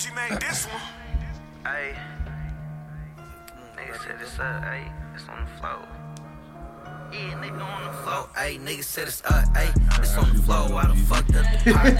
Benji made this one. Hey, nigga said it's up, hey, it's on the floor. Yeah, nigga on the floor. Hey, nigga said it's up, hey, it's on the floor. I done fucked up the pot. In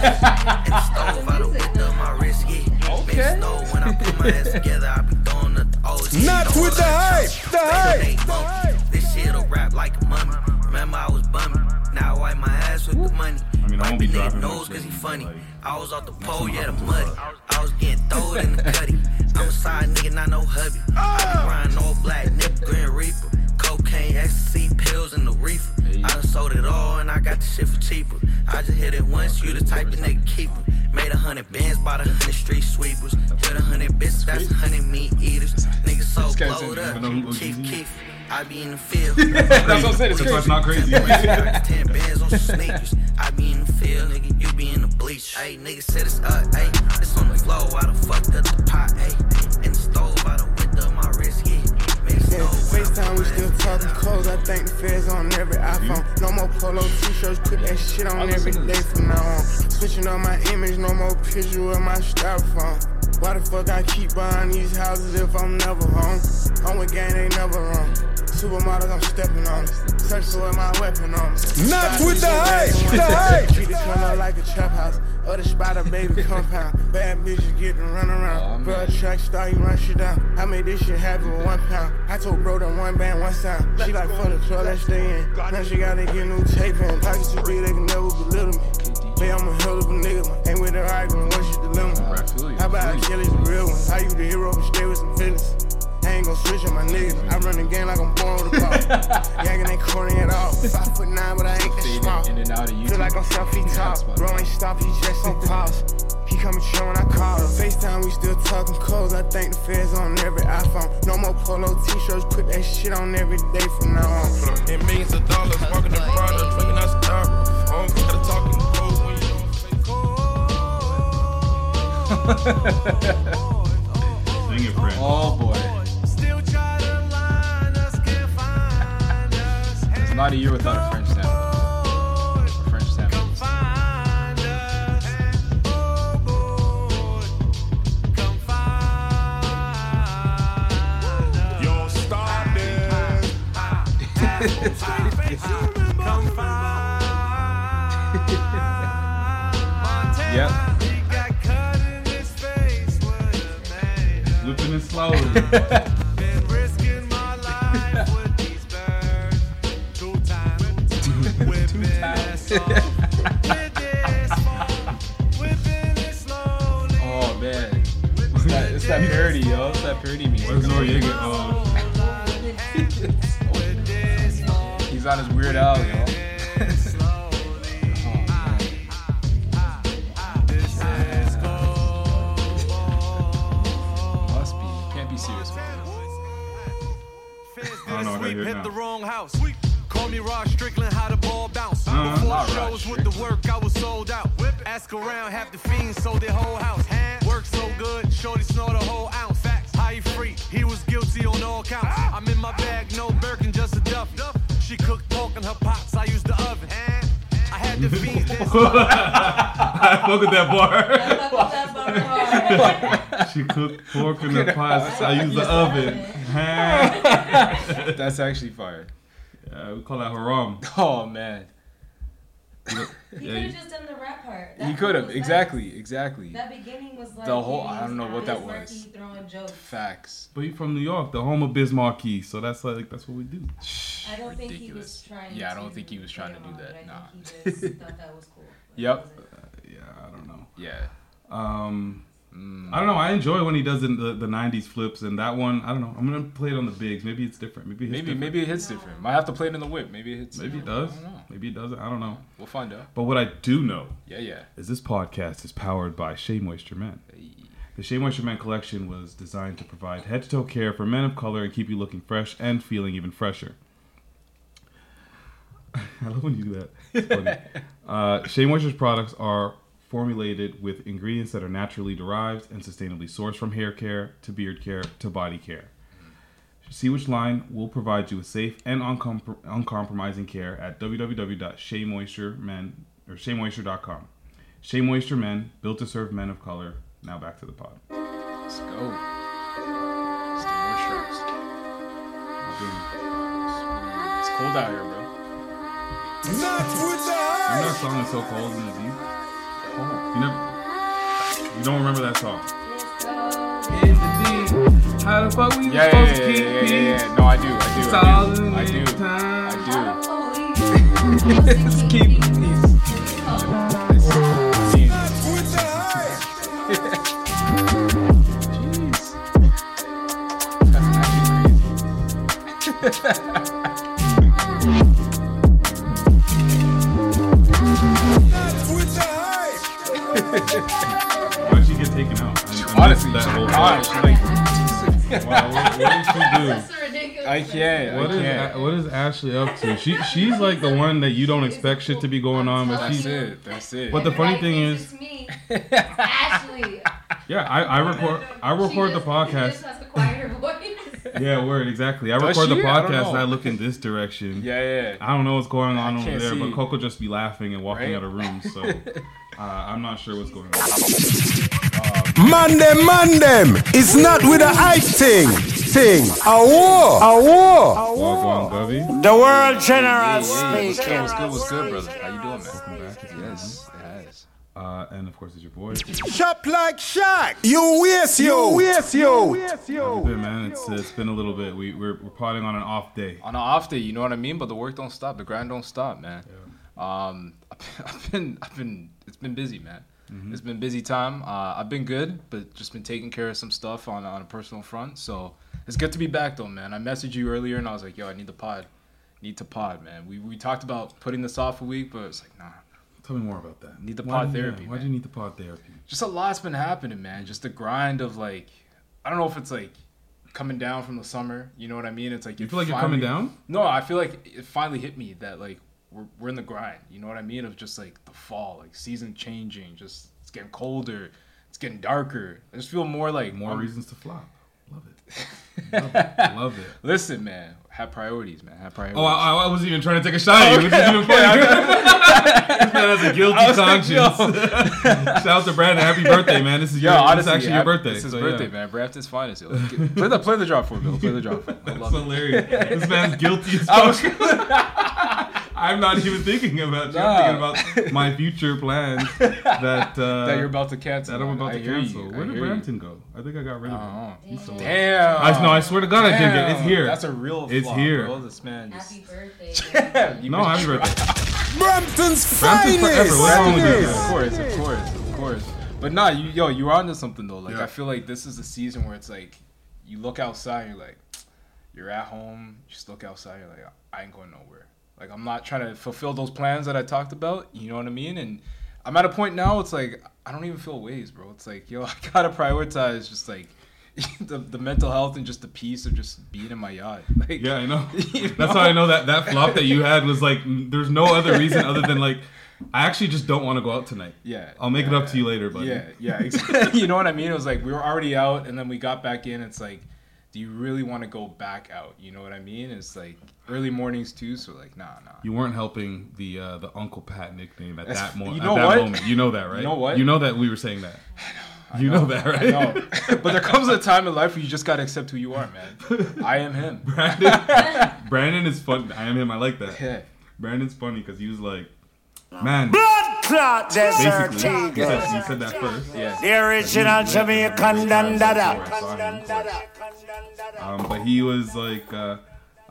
the stove, I done whipped up my wrist, yeah. Okay. Make snow when I put my ass together, I be throwing up the O's. yeah. Not with the let hype, the hype, the hype. This shit'll rap like a mummy. Remember I was bumming. Now I wipe my ass with the money. I mean, I Wipe won't be the dropping nose cause he funny. like, I was off the pole, yeah, the too muddy. hard. I was getting throwed in the cutty. I'm a side nigga, not no hubby. I be riding all black, nigga, green reaper. Cocaine, ecstasy, pills, and the reefer. I done sold it all and I got the shit for cheaper. I just hit it once, you the type of nigga keeper. Made a hundred bands, bought a hundred street sweepers. Hit a hundred bitches, that's a hundred meat eaters. Niggas so blowed up. I Chief OGZ. Keef, I be in the field. That's what I'm saying. It's crazy. not crazy. 10 bands on some sneakers. I be in the field, nigga. You be in the bleach. Hey, nigga said it's up, hey. It's on the floor. I done fucked up the pot, hey. In the stove, I done whipped up my wrist, yeah. Yeah, snow when I FaceTime, we still ass talking together. clothes. I think the feds on every mm-hmm. iPhone. No more polo t-shirts, put that shit on I every listen to day this. from now on. Switching up my image, no more picture with my styrofoam. Why the fuck I keep buying these houses if I'm never home? I'm with gang, they never wrong. Supermodels, I'm stepping on them. Search for my weapon on them. Not with the hype, the hype. Treat it come up like a trap house. Other spot a baby compound. Bad bitches get to run Aw, around. Bro, man. track star, you run shit down. I made this shit happen with one pound. I told bro that one band, one sound. She like for the 12, let's stay in. Now she gotta get new tape in. Pockets too big, they can never belittle me. Say I'm a hell of a nigga, man. Ain't with her arguing, what she dilemma. I feel you, How I about I kill is the real one? How you the hero but stay with some feelings? I ain't gon' switch on my niggas. I run the game like I'm born with a ball. Yagging ain't corny at all. Five foot nine, but I ain't that small. in and out of YouTube. Feel like I'm self feet top. Bro ain't stop, he just on pause. He coming chill when I call him. FaceTime, we still talking codes. I think the feds on every iPhone. No more polo t-shirts, put that shit on every day from now on. And millions of dollars, walking the product, drinking out Starbucks. I don't gotta talk Sing it. Oh boy. It's not a year without a French sample. A French sample. Yo, Stardust. Yep. Slowly. Oh man. It's that, it's that parody, yo. It's that parody music. Where's Noriega? Oh, He's on his Weird Al, yo. I don't know. I hear hit the now. wrong house. Call me Rod Strickland, how the ball bounce. Uh-huh. Before Not Rod shows with the work, I was sold out. Whip, Ask around, half the fiends sold their whole house. Hand, Work so good, shorty snort a whole ounce. Facts, how you free? He was guilty on all counts. I'm in my bag, no Birkin, just a duff. She cooked pork in her pots, I used the oven. I had the fiends I fuck with that bar. Fuck with that bar she cooked pork in the pots. I use the oven. That's actually fire. yeah, we call that haram. Oh man. He Yeah, could have just done the rap part. That He could have. Exactly. nice. Exactly. That beginning was like The whole- I don't know what that was. Throwing jokes. Facts. But you from New York, the home of Biz Markie, so that's like that's what we do. I don't think he was trying. Yeah, I don't think he was trying to do that, but I nah. think he just thought that was cool. Yep. that. Yeah, I don't know. Yeah. Um, Mm. I don't know. I enjoy when he does the, the the '90s flips, and that one, I don't know. I'm gonna play it on the bigs. Maybe it's different. Maybe Maybe different. maybe it hits different. Might have to play it in the whip. Maybe it hits. maybe it does. I don't know. Maybe it doesn't. I don't know. We'll find out. But what I do know Yeah, yeah. is this podcast is powered by Shea Moisture Men. The Shea Moisture Men collection was designed to provide head to toe care for men of color and keep you looking fresh and feeling even fresher. I love when you do that. It's funny. uh, Shea Moisture's products are formulated with ingredients that are naturally derived and sustainably sourced from hair care to beard care to body care. See which line will provide you with safe and uncompr- uncompromising care at www.sheamoisturemen or sheamoisture.com. Shea Moisture Men, built to serve men of color, Now back to the pod. Let's go. Let's do more sharks. It's cold out here, bro. Not with the You know hype. that song is so cold in the deep. You never. You don't remember that song? In the deep. How the fuck we Yeah, yeah, supposed yeah, to keep yeah, yeah, yeah. No, I do, I do, I do, I do. I do. Let's keep peace. Not with the hype. Honestly, that whole gosh, part. like, Wow, what, what did she do? That's ridiculous. I can't, What I is can't. A- what is Ashley up to? She she's like the one that you don't expect shit to be going on, but That's she's it, that's it. But the funny thing is, it's me. Ashley. yeah, I, I record I record the just- She podcast. just has to quiet her voice. Yeah, word exactly. I Does record the she? I don't podcast know. and I look in this direction. Yeah, yeah. I don't know what's going on I over can't there, but. Coco just be laughing and walking Right? out of rooms. So uh, I'm not sure what's going on. Man them, man them. It's not with a hype thing. Thing. A war. A war. Wagwan Govey. The world general Hey, what's good, speaking. what's good, what's good, brother? How you doing, man? Welcome back. It's Yes, Yes. it has. Uh, and of course, it's your boy. Shop like Shaq. You waste you. Waste you. It's been, man. It's, it's been a little bit. We, we're, we're potting on an off day. On an off day, you know what I mean? But the work don't stop, the grind don't stop, man. Yeah. Um, I've been, I've been, it's been busy, man. Mm-hmm. It's been busy time. Uh, I've been good, but just been taking care of some stuff on on a personal front. So it's good to be back, though, man. I messaged you earlier, and I was like, "Yo, I need the pod, need to pod, man." We we talked about putting this off a week, but it's like, nah. Tell me more about that. Need the Why pod you- therapy, Why do you need the pod therapy? just a lot's been happening, man. Just the grind of like, I don't know if it's like coming down from the summer. You know what I mean? It's like You feel like you're coming down? No, I feel like it finally hit me that like we're we're in the grind. You know what I mean? Of just like the fall, like season changing. Just it's getting colder. It's getting darker. I just feel more like More reasons to flop. Love it. Love it. Love it. Listen, man. Have priorities, man. Have priorities. Oh, I, I wasn't even trying to take a shot at you, which is even funny. this man has a guilty conscience. Shout out to Brandon. Happy birthday, man. This is Yo, your, this is actually yeah, your birthday. It's his so, birthday, yeah. man. Brampton's finest. Yo. Play the play the drop for me. Bill. Play the drop. For me. I That's love it. hilarious. This man's guilty as fuck. I'm not even thinking about you. I'm thinking about my future plans that uh, that you're about to cancel. that I'm about I to hear cancel. you. I Where did hear you. Brampton go? I think I got rid of him. Oh. He's still Damn. I, no, I swear to God, I did get. It. It's here. That's a real. It's flaw, here. Bro. This man. Just, Happy birthday. No, happy birthday. Brampton's Brampton's forever. finest. What's wrong with you, Finest. Of course, of course, of course. But nah, you yo, you're onto something though. Like Yeah. I feel like this is a season where it's like you look outside, you're like, you're at home, you just look outside, you're like, I ain't going nowhere. Like I'm not trying to fulfill those plans that I talked about. You know what I mean? And I'm at a point now. It's like I don't even feel ways, bro. It's like yo, I gotta prioritize just like. the, the mental health and just the peace of just being in my yacht. Like, Yeah, I know. you That's how I know that that flop that you had was like. There's no other reason other than like, I actually just don't want to go out tonight. Yeah. I'll make it up to you later, buddy. Yeah, yeah, exactly. you know what I mean? It was like we were already out, and then we got back in. It's like, do you really want to go back out? You know what I mean? It's like early mornings too, so like, nah, nah. You weren't helping the uh, the Uncle Pat nickname at That's- that, mo- you at know that what? moment. You know that, right? You know what? You know that we were saying that. You know, that, right? I know. but there comes a time in life where you just gotta accept who you are, man. I am him. Brandon, Brandon is fun. I am him. I like that. Yeah. Brandon's funny because he was like, man, Blood clot desert basically, he said, he said that first. Yeah. The original Jamaican dandada. Um, but he was like, uh,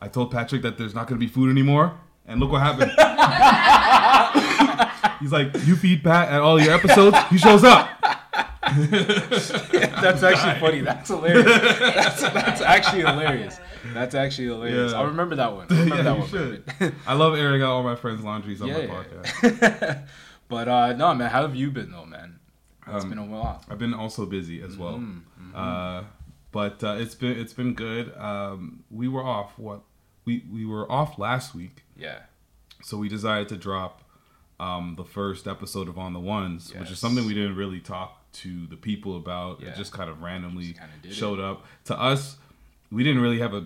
I told Patrick that there's not going to be food anymore. And look what happened. He's like, you feed Pat at all your episodes, he shows up. That's actually funny. That's hilarious. That's, that's actually hilarious. That's actually hilarious. Yeah. I'll remember that one. I'll remember yeah, that you one. should. I love airing out all my friends' laundries on Yeah, my yeah. podcast. but uh no, man. How have you been though, man? It's Um, been a while. I've been also busy as well. Mm-hmm, Uh, but uh, it's been it's been good. Um, we were off what we we were off last week, Yeah. so we decided to drop um, the first episode of On the Ones, which is something we didn't really talk to the people about. Yeah. It just kind of randomly kinda did showed up to us. We didn't really have a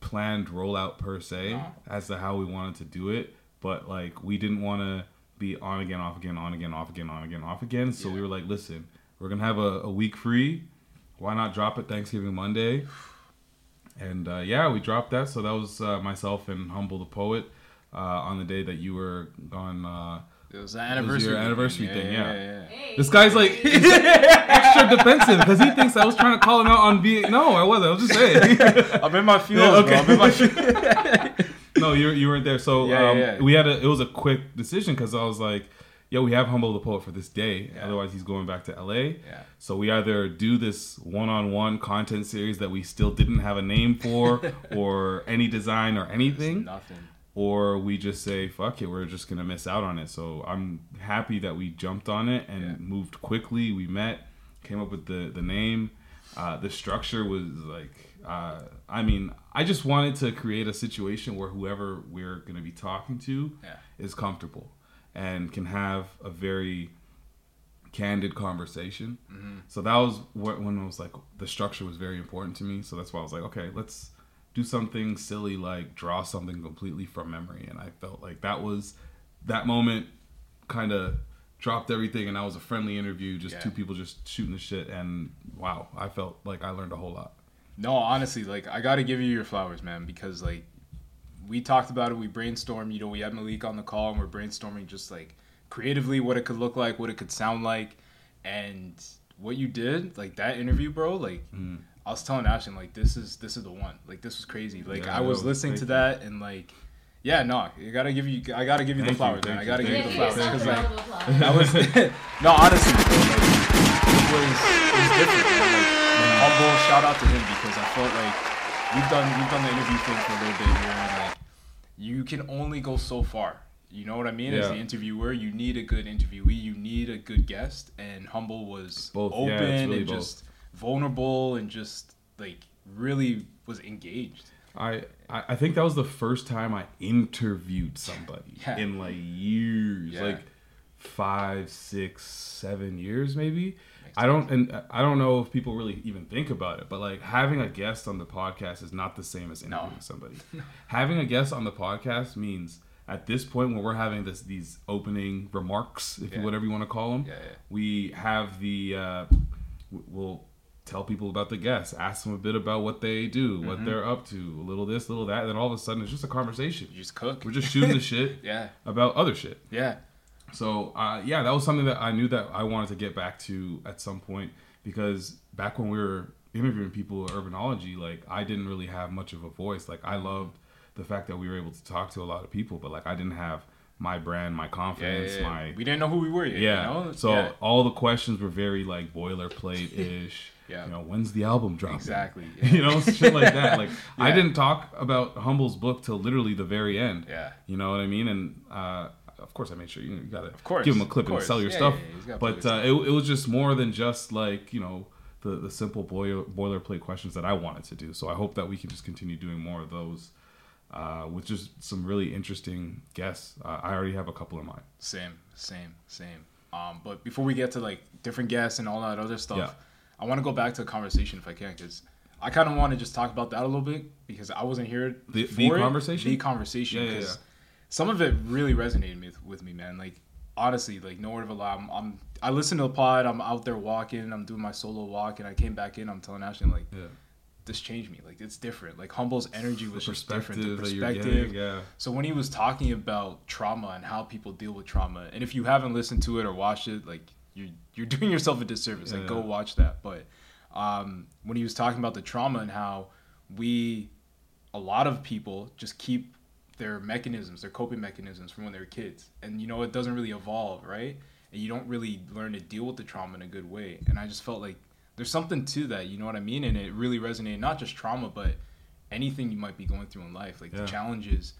planned rollout per se No. as to how we wanted to do it, but like we didn't want to be on again, off again, on again, off again, on again, off again. So we were like, listen, we're gonna have a, a week free. Why not drop it Thanksgiving Monday? And uh, yeah, we dropped that. So that was uh, myself and Humble the Poet uh, on the day that you were gone. Uh, It was the your anniversary. anniversary thing. thing, Yeah, yeah. yeah, yeah. This guy's like extra defensive because he thinks I was trying to call him out on being. No, I wasn't. I was just saying. I'm in my feelings, Yeah, bro. I'm in my feelings. no, you you weren't there. So Yeah, um, yeah. we had a. It was a quick decision because I was like, "Yo, we have Humble the Poet for this day. Yeah. Otherwise, he's going back to LA." Yeah. So we either do this one-on-one content series that we still didn't have a name for, or any design or anything, Nothing. or we just say, "Fuck it, we're just gonna miss out on it." So I'm happy that we jumped on it and Yeah. moved quickly. We met, came up with the the name. Uh, the structure was like, uh, I mean, I just wanted to create a situation where whoever we're gonna be talking to Yeah. is comfortable and can have a very candid conversation. Mm-hmm. So that was what when I was like the structure was very important to me. So that's why I was like, okay, let's do something silly like draw something completely from memory. And I felt like that was that moment kind of dropped everything and that was a friendly interview, just Yeah. two people just shooting the shit and wow, I felt like I learned a whole lot. No, honestly, like I gotta give you your flowers, man, because like we talked about it, we brainstormed. You know, we had Malik on the call, and we're brainstorming just like creatively what it could look like, what it could sound like, and what you did, like that interview, bro. Like Mm. I was telling Ashton, like this is this is the one. Like this was crazy. Like Yeah, I was no, listening to that, and like. Yeah, no, you gotta give you. I gotta give you Thank the you, flowers, man. I gotta give you the flowers because like that was no, honestly, bro, like, it was it was different. Man. Like, humble shout out to him because I felt like we've done we've done the interview thing for a little bit here, and like you can only go so far. You know what I mean? As Yeah. the interviewer, you need a good interviewee, you need a good guest, and humble was Both, open it's really and both. just vulnerable and just like really was engaged. I, I I think that was the first time I interviewed somebody Yeah. in like years, Yeah. like five, six, seven years maybe. I don't and I don't know if people really even think about it, but like having a guest on the podcast is not the same as interviewing somebody. having a guest on the podcast means at this point when we're having this these opening remarks, if you whatever you want to call them, Yeah, yeah. we have the uh, we'll tell people about the guests, ask them a bit about what they do, Mm-hmm. what they're up to, a little this, little that, and then all of a sudden it's just a conversation. You just cook. We're just shooting the shit Yeah. about other shit. Yeah. So uh, yeah, that was something that I knew that I wanted to get back to at some point because back when we were interviewing people at Urbanology, like I didn't really have much of a voice. Like I loved the fact that we were able to talk to a lot of people, but like I didn't have my brand, my confidence, yeah, yeah. my we didn't know who we were yet. yeah. You know? So yeah. all the questions were very like boilerplate ish. Yeah. You know, when's the album dropping? Exactly. you know, shit like that. Like I didn't talk about Humble's book till literally the very end. Yeah. You know what I mean? And uh, of course, I made sure you, you gotta course, give him a clip and sell your Yeah, stuff. yeah, but uh, it, it was just more than just like you know the the simple boiler, boilerplate questions that I wanted to do. So I hope that we can just continue doing more of those. Uh, with just some really interesting guests. Uh, I already have a couple in mind. Same, same, same. Um, but before we get to like different guests and all that other stuff, Yeah. I want to go back to the conversation if I can, because I kind of want to just talk about that a little bit because I wasn't here. The- for the conversation? The conversation. Yeah, yeah, yeah. Some of it really resonated with, with me, man. Like honestly, like no word of a lie. I'm, I'm I listen to the pod. I'm out there walking. I'm doing my solo walk, and I came back in. I'm telling Ashton like. Yeah. This changed me. Like it's different. Like Humble's energy was just different. The perspective that you're perspective. getting, yeah. So when he was talking about trauma and how people deal with trauma, and if you haven't listened to it or watched it, like you're you're doing yourself a disservice. Like go watch that. But um, when he was talking about the trauma and how we, a lot of people just keep their mechanisms, their coping mechanisms from when they were kids, and you know it doesn't really evolve, right? And you don't really learn to deal with the trauma in a good way. And I just felt like there's something to that, you know what I mean? And it really resonated, not just trauma, but anything you might be going through in life. Like Yeah. the challenges,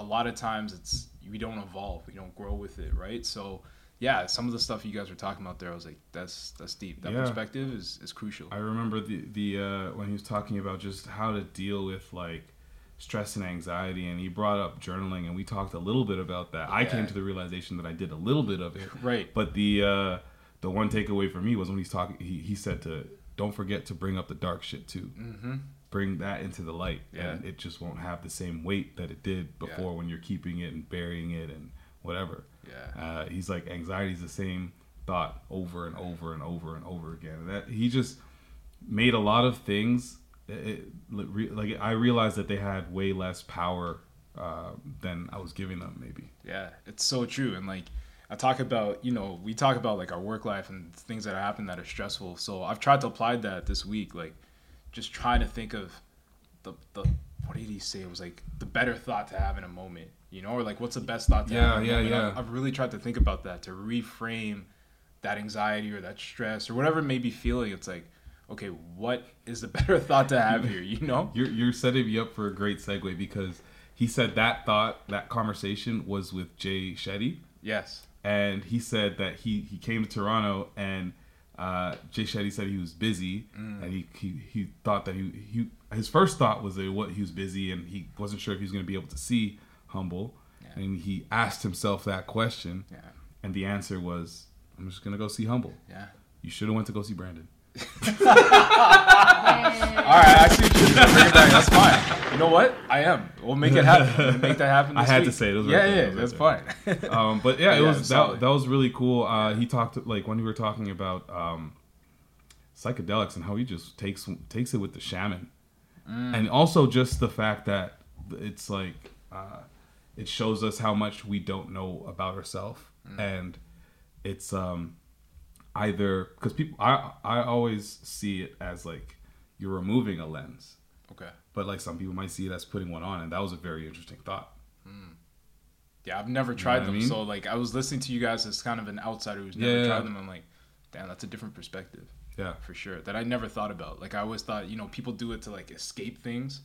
a lot of times it's we don't evolve, we don't grow with it, right? So yeah, some of the stuff you guys were talking about there, I was like, that's that's deep. That Yeah. perspective is is crucial. I remember the the uh, when he was talking about just how to deal with like stress and anxiety, and he brought up journaling, and we talked a little bit about that. I came to the realization that I did a little bit of it, Right. But the uh, the one takeaway for me was when he's talking, he, he said to don't forget to bring up the dark shit too. Mm-hmm. Bring that into the light, Yeah. and it just won't have the same weight that it did before Yeah. when you're keeping it and burying it and whatever. Yeah. Uh, he's like anxiety is the same thought over and over and over and over again. and That he just made a lot of things. It, like I realized that they had way less power uh, than I was giving them. Maybe. Yeah, it's so true. And like I talk about, you know, we talk about like our work life and things that happen that are stressful. So I've tried to apply that this week, like just trying to think of the the what did he say? It was like the better thought to have in a moment, you know, or like what's the best thought to Yeah, have. yeah, yeah. I've, I've really tried to think about that to reframe that anxiety or that stress or whatever it may be feeling. It's like, okay, what is the better thought to have here? You know? You're you're setting me up for a great segue because he said that thought that conversation was with Jay Shetty. Yes. and he said that he he came to Toronto and uh, Jay Shetty said he was busy Mm. and he, he he thought that he he his first thought was that what he was busy and he wasn't sure if he was going to be able to see Humble and he asked himself that question Yeah. and the answer was I'm just going to go see Humble. Yeah. You should have went to go see Brandon. All right, I actually, bring it back. That's fine. You know what? I am. We'll make it happen. We'll make that happen. I had week. to say it. It was yeah, right yeah, that's right fine. um, but yeah, it Yeah, was that, that was really cool. Uh, he talked like when we were talking about um, psychedelics and how he just takes takes it with the shaman, Mm. and also just the fact that it's like uh, it shows us how much we don't know about ourselves, Mm. and it's um, either because people I I always see it as like you're removing a lens, Okay. but like some people might see it as putting one on, and that was a very interesting thought. Hmm. Yeah, I've never tried what I them. mean? So like, I was listening to you guys as kind of an outsider who's never yeah, tried yeah. them. I'm like, damn, that's a different perspective. Yeah. for sure. That I never thought about. Like I always thought, you know, people do it to like escape things,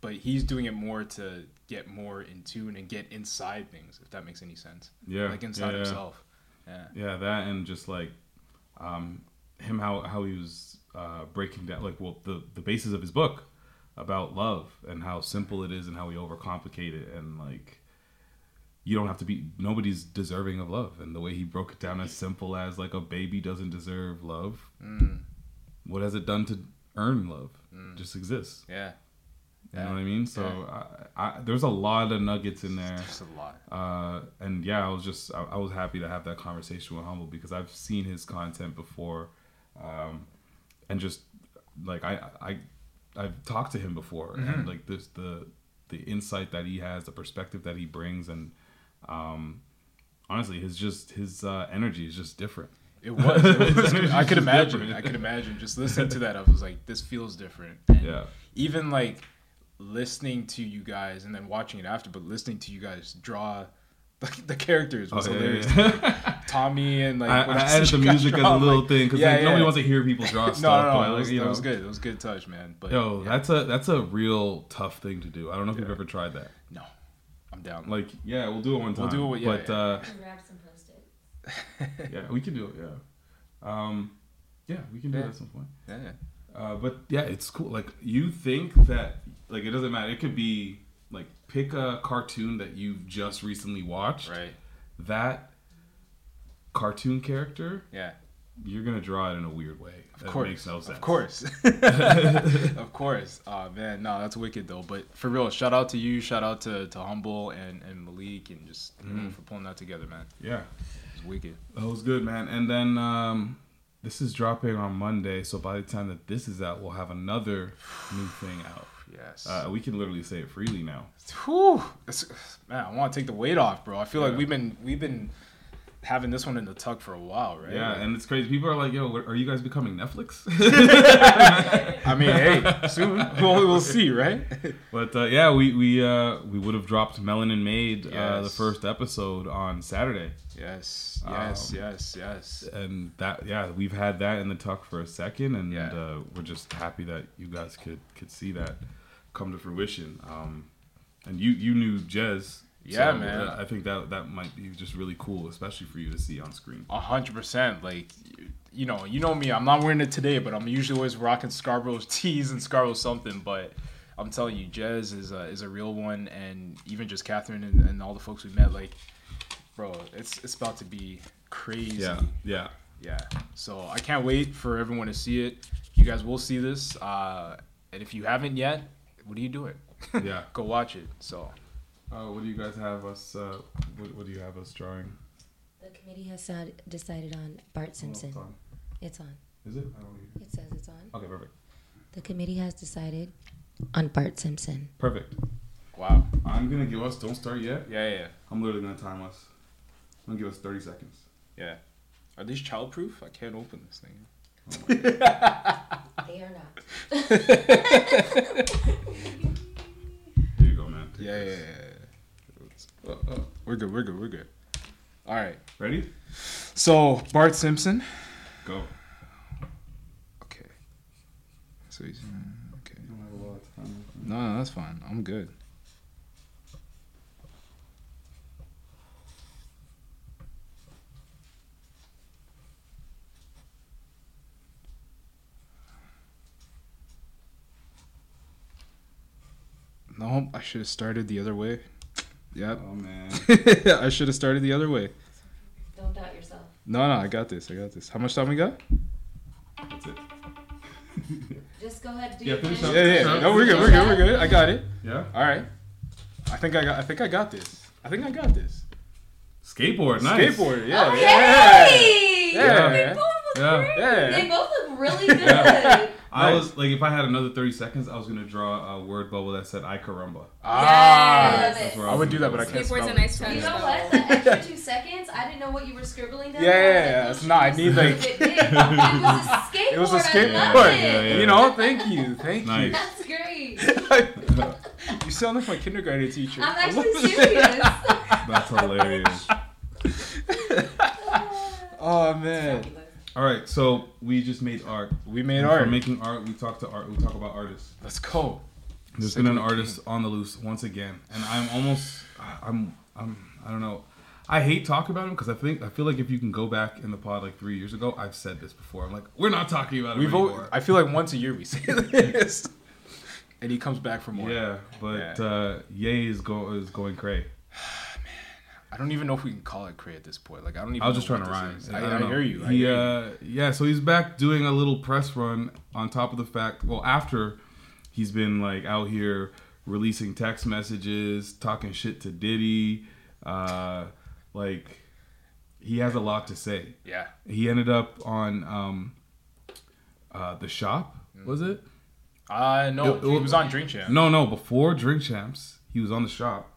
but he's doing it more to get more in tune and get inside things. If that makes any sense. Yeah, like inside yeah. himself. Yeah. Yeah, that and just like um, him how how he was uh, breaking down like well the the basis of his book about love and how simple it is and how we overcomplicate it and like you don't have to be nobody's deserving of love. And the way he broke it down as simple as like a baby doesn't deserve love. Mm. what has it done to earn love? It just exists. Yeah. You know what I mean so I, I, there's a lot of nuggets in there There's a lot. uh, and yeah, I was just I, I was happy to have that conversation with Humble because I've seen his content before, um, and just like I I I've talked to him before Mhm. and like this the the insight that he has, the perspective that he brings, and um, honestly, his just his uh, energy is just different. It was. It was I could imagine. different. I could imagine. Just listening to that, I was like, this feels different. And Yeah. Even like listening to you guys and then watching it after, but listening to you guys draw the, the characters was Oh, yeah, hilarious. yeah. Tommy and like I, when I added the you guys music as draw, a I'm little like, thing because yeah, like, nobody yeah. wants to hear people draw no, stuff. No, no, but, no, like, it was, you that know. was good. It was good touch, man. But Yo, yeah. that's a that's a real tough thing to do. I don't know if you've ever tried that. No, I'm down. Like, yeah, we'll do it one time. We'll do it. Yeah, but yeah. uh, some post-its. yeah, we can do it. Yeah, um, yeah, we can do it Yeah. at some point. yeah, yeah. Uh, but yeah, it's cool. Like you think that like it doesn't matter. It could be like pick a cartoon that you've just recently watched. Right. That cartoon character, Yeah. you're gonna draw it in a weird way. Of that course, makes no sense. Of course, of course. Oh man, no, that's wicked though. But for real, shout out to you, shout out to, to Humble and, and Malik, and just Mhm. for pulling that together, man. Yeah. It's wicked. That was good, man. And then um, this is dropping on Monday, so by the time that this is out, we'll have another new thing out. Yes. Uh, we can literally say it freely now. Whew. It's, man, I want to take the weight off, bro. I feel Yeah. like we've been we've been having this one in the tuck for a while, right? Yeah, and it's crazy. People are like, "Yo, are you guys becoming Netflix?" I mean, hey, soon we'll, we'll see, right? But uh, yeah, we we uh, we would have dropped Melanin Made uh, the first episode on Saturday. Yes, yes, Um, yes, yes. And that yeah, we've had that in the tuck for a second, and Yeah. uh, we're just happy that you guys could could see that come to fruition. Um, and you you knew Jez. Yeah, so, man. I think that that might be just really cool, especially for you to see on screen. A hundred percent. Like, you- you know, you know me. I'm not wearing it today, but I'm usually always rocking Scarborough's tees and Scarborough something. But I'm telling you, Jez is a, is a real one, and even just Catherine and, and all the folks we met, like, bro, it's it's about to be crazy. Yeah, yeah. yeah. So I can't wait for everyone to see it. You guys will see this, uh, and if you haven't yet, what are you doing? Yeah. Go watch it. So Uh, what do you guys have us? Uh, what, what do you have us drawing? The The committee has sad- decided on Bart Simpson. it's on. It's on. Is it? I don't hear. It says it's on. Okay, perfect. The committee has decided on Bart Simpson. Perfect. Wow. I'm gonna give us. Don't start yet. Yeah, yeah, I'm literally gonna time us. I'm gonna give us 30 seconds. yeah. Are these childproof? I can't open this thing. They are not. Here you go, man. Yeah, yeah, yeah. Uh, uh, we're good. We're good. We're good. All right. Ready? So Bart Simpson. Go. Okay. So he's okay. You don't have a lot of time. No, no, that's fine. I'm good. No, I should have started the other way. Yep. Oh man. I should have started the other way. Don't doubt yourself. No, no, I got this. I got this. How much time we got? That's it. Just go ahead and do Yeah, your finish finish. up. Yeah, yeah. No, we're good. We're good. We're good. I got it. Yeah. All right. I think I got. I think I got this. I think I got this. Skateboard. Nice. Skateboard. Yeah. Oh, okay! Yeah. They Yeah. both look Yeah. great. Yeah. They both look really good. Yeah. I Nice. was like, if I had another 30 seconds, I was gonna draw a word bubble that said "Ay caramba." Ah. Yes. That's where I was would do that, but I can't Skateboard's spell a nice it. touch. You know what? That extra two seconds, I didn't know what you were scribbling down. Yeah, there. yeah, I yeah. was It's not- I need, like- it. It was a skateboard. It was a I skateboard. love it. Yeah, yeah. You know, thank you, thank Nice. you. That's great. you sound like my kindergarten teacher. I'm actually serious. That's hilarious. oh man, All right, so we just made art. we made And art. For making art, we talk to art. We talk about artists. Let's go. There's Second been an artist on the loose once again, and I'm almost, I'm, I'm, I don't know. I hate talking about him because I think I feel like if you can go back in the pod like three years ago, I've said this before. I'm like, we're not talking about him We've. anymore. al- I feel like once a year we say this, and he comes back for more. yeah, but Yeah. uh, Ye is go is going cray. I don't even know if we can call it cray at this point. Like I don't even. I was just trying to rhyme. I, I, don't I hear you. I He, hear you. uh, yeah, so he's back doing a little press run on top of the fact. Well, after he's been like out here releasing text messages, talking shit to Diddy, uh, like he has a lot to say. Yeah. He ended up on um, uh, the shop. Was it? Uh no, It- it he was- on Drink Champ. No, no. Before Drink Champs, he was on the shop.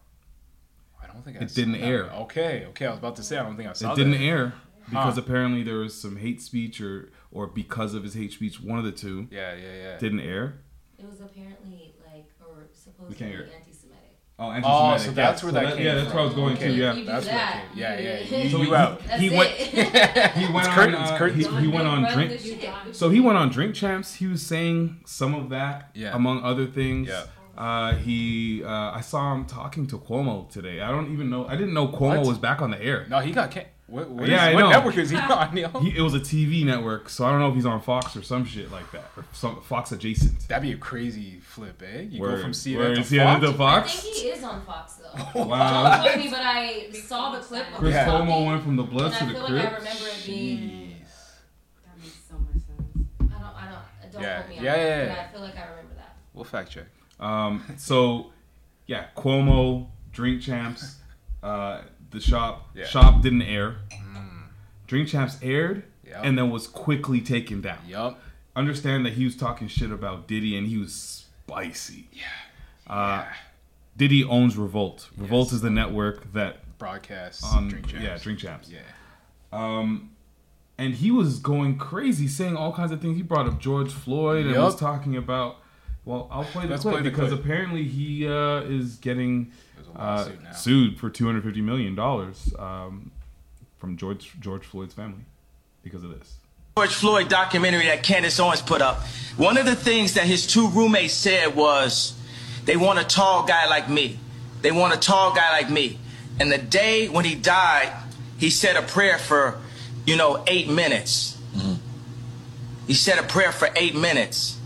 I don't think I It saw didn't that. air. Okay, okay. I was about to say I don't think I saw that. it didn't air because Huh. apparently there was some hate speech or or because of his hate speech, one of the two Yeah, yeah, yeah. didn't air. It was apparently like, or supposedly can't hear it. anti-Semitic. Oh, Oh, anti-Semitic. so that's yeah. where So that came Yeah, that's from. where I was going Okay. to. Yeah. You do That's where it that. came- yeah, yeah, you- you- So you out. That's he it. went. He went on. curtains, uh, curtains. He, he went on drink. So he went on Drink Champs. He was saying some of that, Yeah. among other things. Yeah. Uh, he, uh, I saw him talking to Cuomo today. I don't even know. I didn't know Cuomo What? was back on the air. No, he got can- what, what Yeah, is- I what know. network is he on? Yo? He, it was a TV network, so I don't know if he's on Fox or some shit like that, or some Fox adjacent. That'd be a crazy flip, eh? You Word. go from CNN Word. to CNN Fox. to I Fox. think he is on Fox though. Wow. Don't quote me, but I saw the clip. of Chris Yeah. Cuomo talking, went from the Bloods to and I the feel like I remember it being. Jeez. That makes so much sense. I don't. I don't. Don't Yeah. quote me on Yeah, that, yeah, but yeah. I feel like I remember that. We'll fact check. Um, so, yeah, Cuomo, Drink Champs, uh, the shop. Yeah. Shop didn't air. Drink Champs aired Yep. and then was quickly taken down. Yup. Understand that he was talking shit about Diddy and he was spicy. Yeah. Uh, Diddy owns Revolt. Revolt Yes. is the network that broadcasts on Drink champs. yeah Drink Champs. Yeah. Um, and he was going crazy, saying all kinds of things. He brought up George Floyd and Yup. was talking about. Well, I'll play the Let's clip play the because clip. apparently he uh, is getting uh, sued for two hundred fifty million dollars um, from George George Floyd's family because of this. George Floyd documentary that Candace Owens put up, one of the things that his two roommates said was, they want a tall guy like me. They want a tall guy like me. And the day when he died, he said a prayer for, you know, eight minutes. He said a prayer for eight minutes.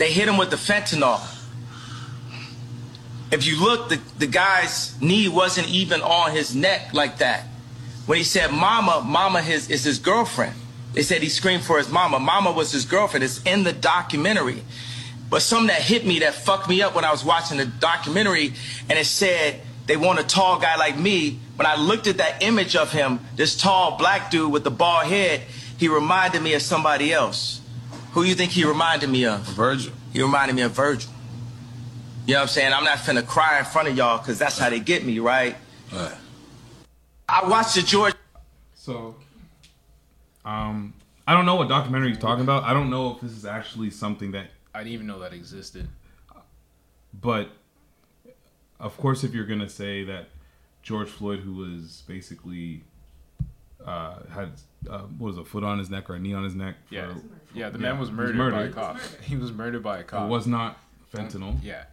They hit him with the fentanyl. If you look, the, the guy's knee wasn't even on his neck like that. When he said mama, mama his, is his girlfriend. They said he screamed for his mama. Mama was his girlfriend. It's in the documentary. But something that hit me, that fucked me up when I was watching the documentary, and it said they want a tall guy like me. When I looked at that image of him, this tall black dude with the bald head, he reminded me of somebody else. Who you think he reminded me of? Virgil. He reminded me of Virgil. You know what I'm saying? I'm not finna cry in front of y'all because that's how they get me, right? Right. I watched the George. So, um, I don't know what documentary he's talking about. I don't know if this is actually something that, I didn't even know that existed. but of course, if you're gonna say that George Floyd, who was basically uh, had uh, what was a foot on his neck or a knee on his neck, for- Yeah, yeah. The Yeah, man was he was murdered, by a cop. He was murdered by a cop. it was not fentanyl. Yeah.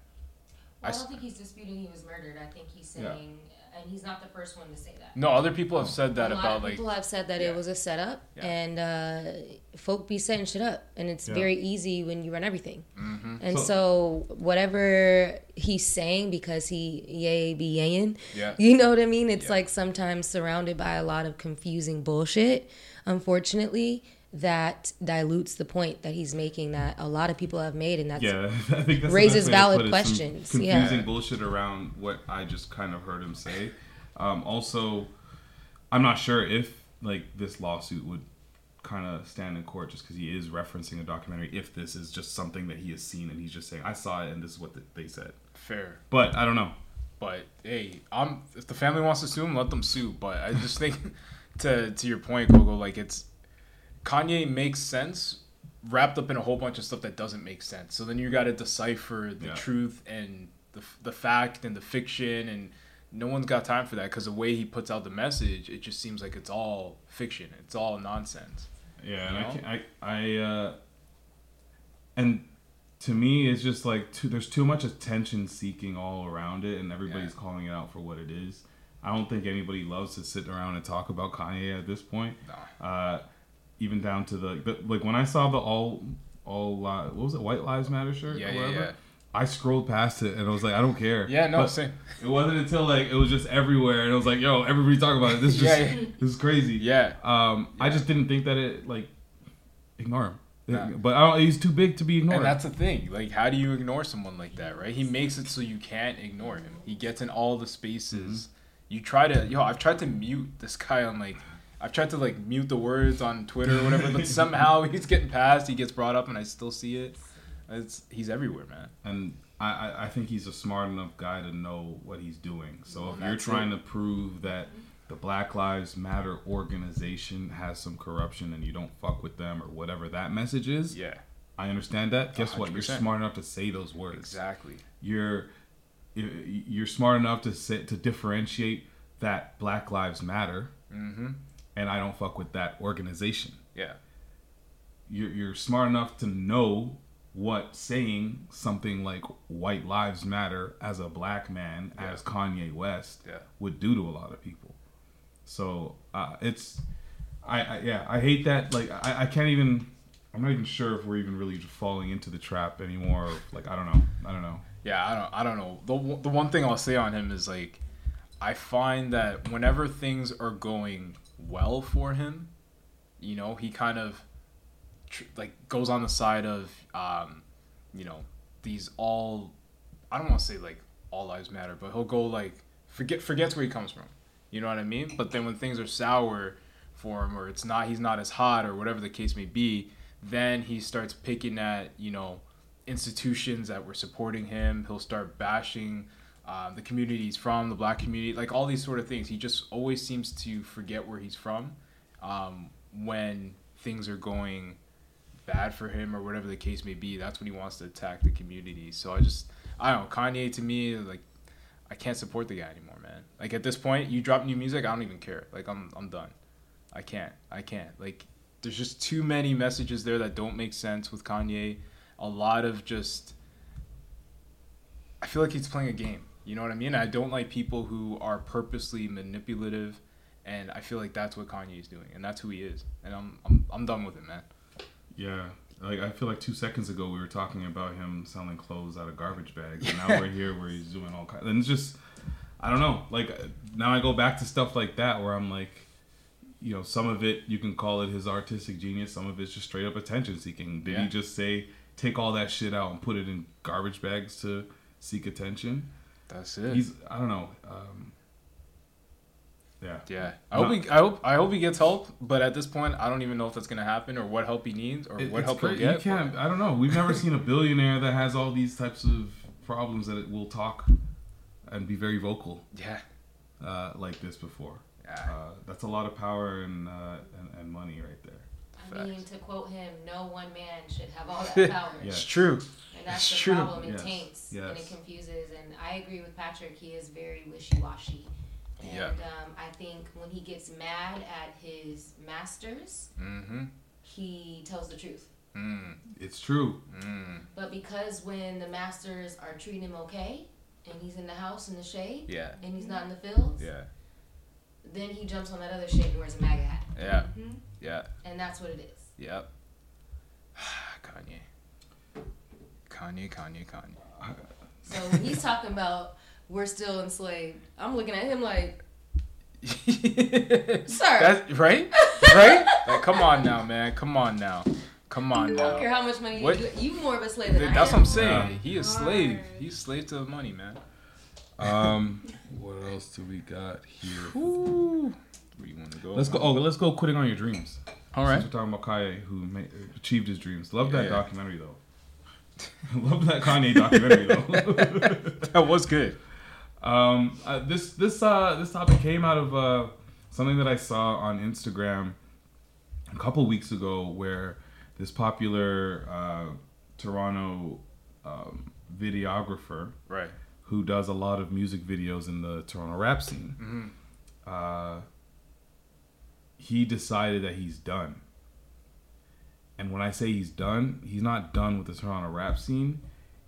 I I don't think he's disputing he was murdered. I think he's Yeah. saying, and he's not the first one to say that. No, other people have said that a about of like. people have said that Yeah. it was a setup, Yeah. and uh, folk be setting shit up, and it's Yeah. very easy when you run everything. Mhm. And So- so, whatever he's saying, because he yay be yayin, Yeah. you know what I mean. It's Yeah. like sometimes surrounded by a lot of confusing bullshit. Unfortunately, that dilutes the point that he's making that a lot of people have made, and that's Yeah, I think that's raises best valid put it, some questions. Confusing Yeah. bullshit around what I just kind of heard him say. Um, also, I'm not sure if like this lawsuit would kind of stand in court just because he is referencing a documentary. If this is just something that he has seen and he's just saying, "I saw it and this is what th- they said," Fair. but I don't know. But hey, I'm if the family wants to sue him, let them sue. But I just think to to your point, Gogo, like it's Kanye makes sense wrapped up in a whole bunch of stuff that doesn't make sense. So then you got to decipher the Yeah. truth and the the fact and the fiction, and no one's got time for that because the way he puts out the message, it just seems like it's all fiction. It's all nonsense. Yeah, and I, can't, I, I, uh, and to me, it's just like too, there's too much attention seeking all around it, and everybody's Yeah. calling it out for what it is. I don't think anybody loves to sit around and talk about Kanye at this point. Uh, even down to the, the like when I saw the all all li- what was it White Lives Matter shirt Yeah, or whatever. yeah. I scrolled past it and I was like, I don't care. Yeah, no, But same. It wasn't until like it was just everywhere, and I was like, yo, everybody talk about it. This is just Yeah, yeah. this is crazy. Yeah. Um, I just didn't think that it like ignore him. Nah. But I don't, he's too big to be ignored. And that's the thing. Like, how do you ignore someone like that, right? He makes it so you can't ignore him. He gets in all the spaces. You try to, yo, I've tried to mute this guy on like, I've tried to like mute the words on Twitter or whatever, but somehow he's getting past. He gets brought up, and I still see it. It's he's everywhere, man. and I, I- I think he's a smart enough guy to know what he's doing. So if you're trying it. to prove that the Black Lives Matter organization has some corruption and you don't fuck with them or whatever that message is, Yeah, I understand that. Guess what? You're smart enough to say those words. exactly. You're you're smart enough to say, to differentiate that Black Lives Matter Mm-hmm. And I don't fuck with that organization. Yeah, you're, you're smart enough to know what saying something like white lives matter as a black man Yeah. as kanye west Yeah. would do to a lot of people so uh, it's I, I yeah i hate that like I, I can't even i'm not even sure if we're even really falling into the trap anymore like i don't know i don't know yeah. I don't, I don't know. The the one thing I'll say on him is like, I find that whenever things are going well for him, you know, he kind of tr- like goes on the side of um, you know these all I don't want to say like all lives matter, but he'll go like forget forgets where he comes from. You know what I mean? But then when things are sour for him, or it's not he's not as hot, or whatever the case may be, then he starts picking at you know institutions that were supporting him. He'll start bashing. Um, the community he's from, the black community, like all these sort of things. He just always seems to forget where he's from um, when things are going bad for him or whatever the case may be. That's when he wants to attack the community. So I just, I don't know. Kanye to me, like, I can't support the guy anymore, man. Like at this point, you drop new music, I don't even care. Like I'm, I'm done. I can't. I can't. Like there's just too many messages there that don't make sense with Kanye. A lot of just, I feel like he's playing a game. You know what I mean? I don't like people who are purposely manipulative, and I feel like that's what Kanye is doing, and that's who he is. And I'm, I'm, I'm done with it, man. yeah like i feel like two seconds ago we were talking about him selling clothes out of garbage bags and now we're here where he's doing all kinds and it's just i don't know like now i go back to stuff like that where i'm like you know some of it you can call it his artistic genius some of it's just straight up attention seeking did Yeah. he just say take all that shit out and put it in garbage bags to seek attention That's it. He's I don't know. Um, yeah. Yeah, I hope No. he, I hope I hope he gets help, but at this point, I don't even know if that's gonna happen or what help he needs or It- what help cra- he'll get. You can't. I don't know. We've never seen a billionaire that has all these types of problems that it will talk and be very vocal. Yeah. Uh, like this before. Yeah. Uh, that's a lot of power and, uh, and and money right there. I mean, to quote him, no one man should have all that power. It's true. And that's It's the true. problem. It Yes. taints and it confuses. And I agree with Patrick. He is very wishy washy. And Yeah. um, I think when he gets mad at his masters, Mm-hmm. he tells the truth. Mm. It's true. Mm. But because when the masters are treating him okay, and he's in the house in the shade, Yeah. and he's not in the fields, Yeah. then he jumps on that other shade and wears a MAGA hat. Yeah. Mhm. Yeah. And that's what it is. Yep. Kanye. Kanye. Kanye. Kanye. So when he's talking about we're still enslaved, I'm looking at him like, sir. That's right. Right. Like, come on now, man. Come on now. Come on I now. don't care how much money What- you you more of a slave than I That's am. what I'm saying. He is slave. He's slave to the money, man. Um, what else do we got here? Where you want to go? Let's go. Oh, let's go. Quitting on your dreams. All right. Since we're talking about Kanye, who ma- achieved his dreams. Love that Yeah. documentary though. I love that Kanye documentary though. that was good. Um, uh, this this uh this topic came out of uh something that I saw on Instagram a couple weeks ago, where this popular uh, Toronto um, videographer, Right. who does a lot of music videos in the Toronto rap scene, Mhm. uh, he decided that he's done. And when I say he's done, he's not done with the Toronto rap scene.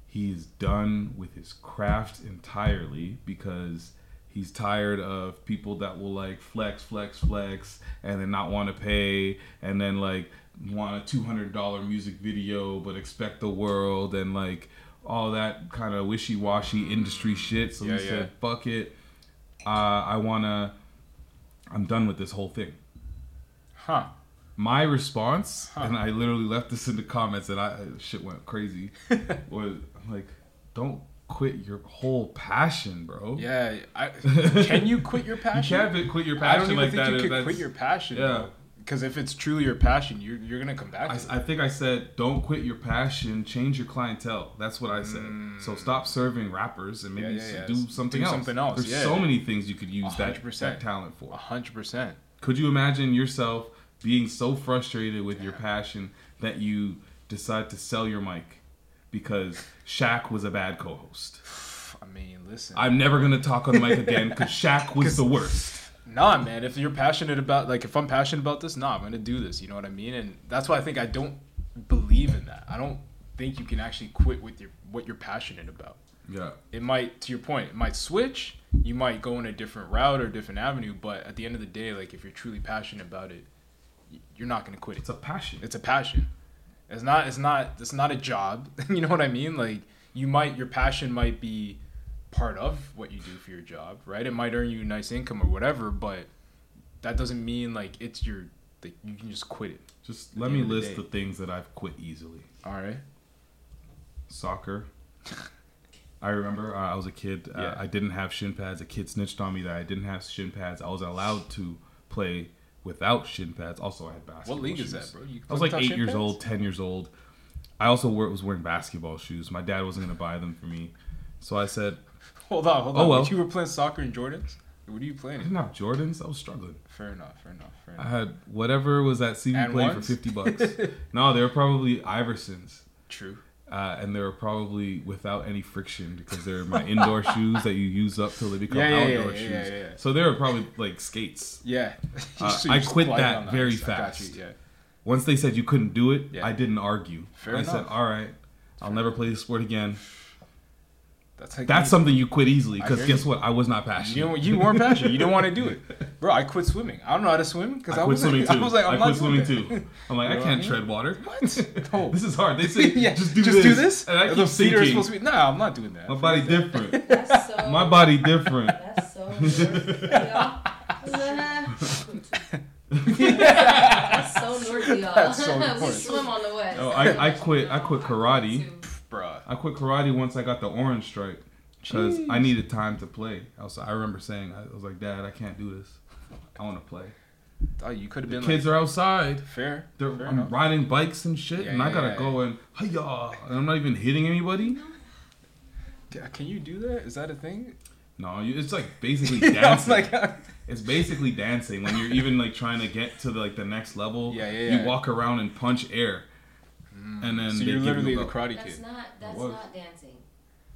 He's done with his craft entirely because he's tired of people that will like flex, flex, flex, and then not want to pay, and then like want a two hundred dollar music video but expect the world and like all that kind of wishy washy industry shit. So Yeah, he yeah. said, "Fuck it, uh, I wanna, I'm done with this whole thing." Huh. My response, and I literally left this in the comments, and I shit went crazy. was like, "Don't quit your whole passion, bro." Yeah. I, can you quit your passion? You can't quit your passion I don't even like think that. you could quit your passion. Yeah. Because if it's truly your passion, you're you're gonna come back. I. I think I said, don't quit your passion, change your clientele. That's what I said. So stop serving rappers and maybe Mm. Yeah, yeah, yeah. do something Do else. something else, There's so many things you could use that, 100%. that talent for. A hundred percent. Could you imagine yourself being so frustrated with your passion that you decide to sell your mic because Shaq was a bad co-host? I mean, listen. I'm never gonna talk on the mic again because Shaq was the worst. Nah, man. If you're passionate about, like, if I'm passionate about this, nah, I'm gonna do this. You know what I mean? And that's why I think I don't believe in that. I don't think you can actually quit with your what you're passionate about. Yeah. It might, to your point, it might switch. You might go in a different route or different avenue. But at the end of the day, like, if you're truly passionate about it, you're not gonna quit it. It's a passion. It's a passion. It's not. It's not. It's not a job. you know what I mean? Like, you might your passion might be part of what you do for your job, right? It might earn you a nice income or whatever, but that doesn't mean like it's your like you can just quit it. Just let me the list day. the things that I've quit easily. All right. Soccer. I remember uh, I was a kid. Uh, Yeah. I didn't have shin pads. A kid snitched on me that I didn't have shin pads. I was allowed to play without shin pads. Also, I had basketball. What league is shoes. that, bro? You I was like eight years pads? old, ten years old. I also wore, was wearing basketball shoes. My dad wasn't gonna buy them for me, so I said, Hold on, hold Oh, on. well. You were playing soccer in Jordans. What are you playing? I didn't have Jordans. I was struggling. Fair enough. Fair enough. Fair enough. I had whatever was at CB Play for fifty bucks. no, they were probably Iversons. True. Uh, and they were probably without any friction because they're my indoor shoes that you use up till they become Yeah, yeah, outdoor yeah, shoes. So they were probably like skates. Yeah. Uh, So I quit that very ice. Fast. you. Once they said you couldn't do it. I didn't argue. Fair I said, enough. "All right, I'll never play this sport again." That's like That's me. something you quit easily because guess you. what? I was not passionate. You, don't- you weren't passionate. You didn't want to do it, bro. I quit swimming. I don't know how to swim because I I, was swimming too. I was like, I'm I not quit swimming doing too. I'm like, You I can't what tread water. What? No. This is hard. They say, yeah, just do this. just this. do this. And I the keep feet are supposed to be. Nah, I'm not doing that. my body different. That's so. My body different. That's so. That's so northy, y'all. That's so we north. swim on the west. Oh, I, I quit. I quit karate. Bruh. I quit karate once I got the orange stripe. because I needed time to play. I was I remember saying I was like, Dad, I can't do this. I want to play. Oh, you could have been. kids like, are outside. fair. They're fair I'm riding bikes and shit, Yeah, and I gotta yeah, go and hiya, and I'm not even hitting anybody. Yeah, Can you do that? Is that a thing? No, you, it's like basically dancing. like, it's basically dancing when you're even like trying to get to the, like the next level. Yeah, yeah, yeah. You walk around and punch air, Mm. and then so you're literally you the a belt. Karate That's Kid. not. That's was. not dancing.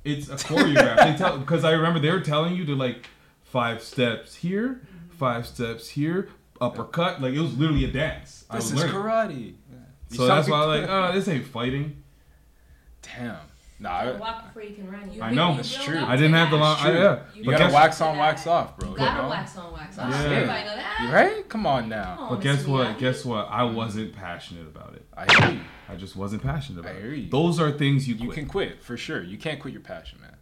It's a choreograph. they tell because I remember they were telling you to like five steps here, mm-hmm. five steps here, uppercut. Like it was literally a dance. This was is learning. karate. Yeah. So that's why I'm like- like, oh, this ain't fighting. Damn. Nah, I, Walk before you can run. You I really know. build That's true. I didn't have the long. I, yeah, you but gotta guess, wax on, wax off, bro. You gotta know? wax on, wax off. Yeah. Everybody know that. Right? Come on now. Come on, But guess what? Miyagi. Guess what? I wasn't passionate about it. I hear you. I just wasn't passionate about I hear it. Those are things you You can quit for sure. You can't quit your passion, man.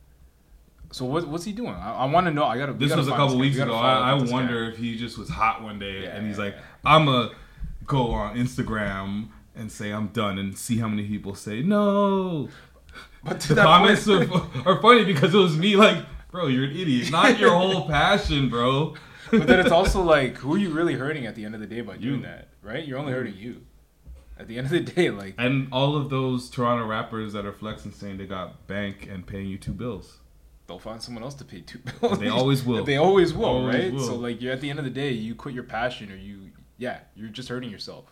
So what, what's he doing? I, I want to know. I gotta. we This gotta was a couple weeks ago. I, I wonder guy. if he just was hot one day Yeah, and he's yeah, like, yeah. I'm a go on Instagram and say I'm done and see how many people say no. But to The that comments point- are, are funny because it was me like, bro, you're an idiot. Not your whole passion, bro. but then it's also like, who are you really hurting at the end of the day by doing You. that? Right? You're only hurting you. At the end of the day, like, And all of those Toronto rappers that are flexing saying they got bank and paying you two bills. they'll find someone else to pay two bills. They always will. They always will, Always right? will. So like, you're at the end of the day, you quit your passion, or you, yeah, you're just hurting yourself.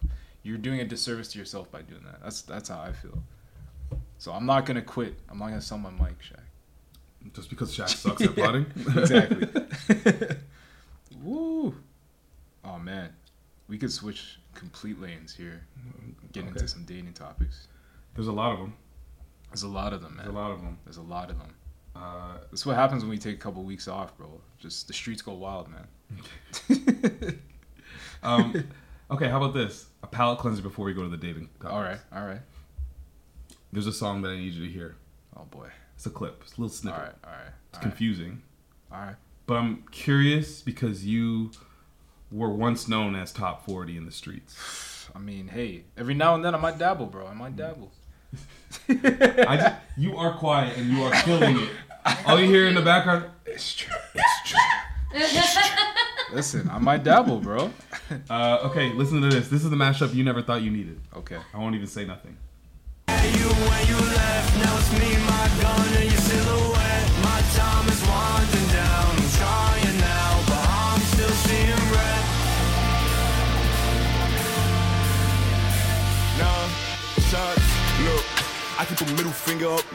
You're doing a disservice to yourself by doing that. That's that's how I feel. So I'm not gonna quit. I'm not gonna sell my mic, Shaq. Just because Shaq sucks at plotting. exactly. Woo. Oh man, we could switch complete lanes here. Get Okay. into some dating topics. There's a lot of them. There's a lot of them, man. There's a lot of them. There's a lot of them. Uh, That's what happens when we take a couple weeks off, bro. Just the streets go wild, man. um, okay, how about this? A palate cleanser before we go to the dating. topics. all right, all right. There's a song that I need you to hear. Oh boy. It's a clip. It's a little All snippet. right, all right. It's all right, confusing. All right. But I'm curious because you were once known as top 40 in the streets. I mean, hey, every now and then I might dabble, bro. I might dabble. I just, you are quiet and you are killing it. All you hear in the background, It's true. It's true. Listen, I might dabble, bro. uh, okay, listen to this. This is the mashup you never thought you needed. Okay. I won't even say nothing.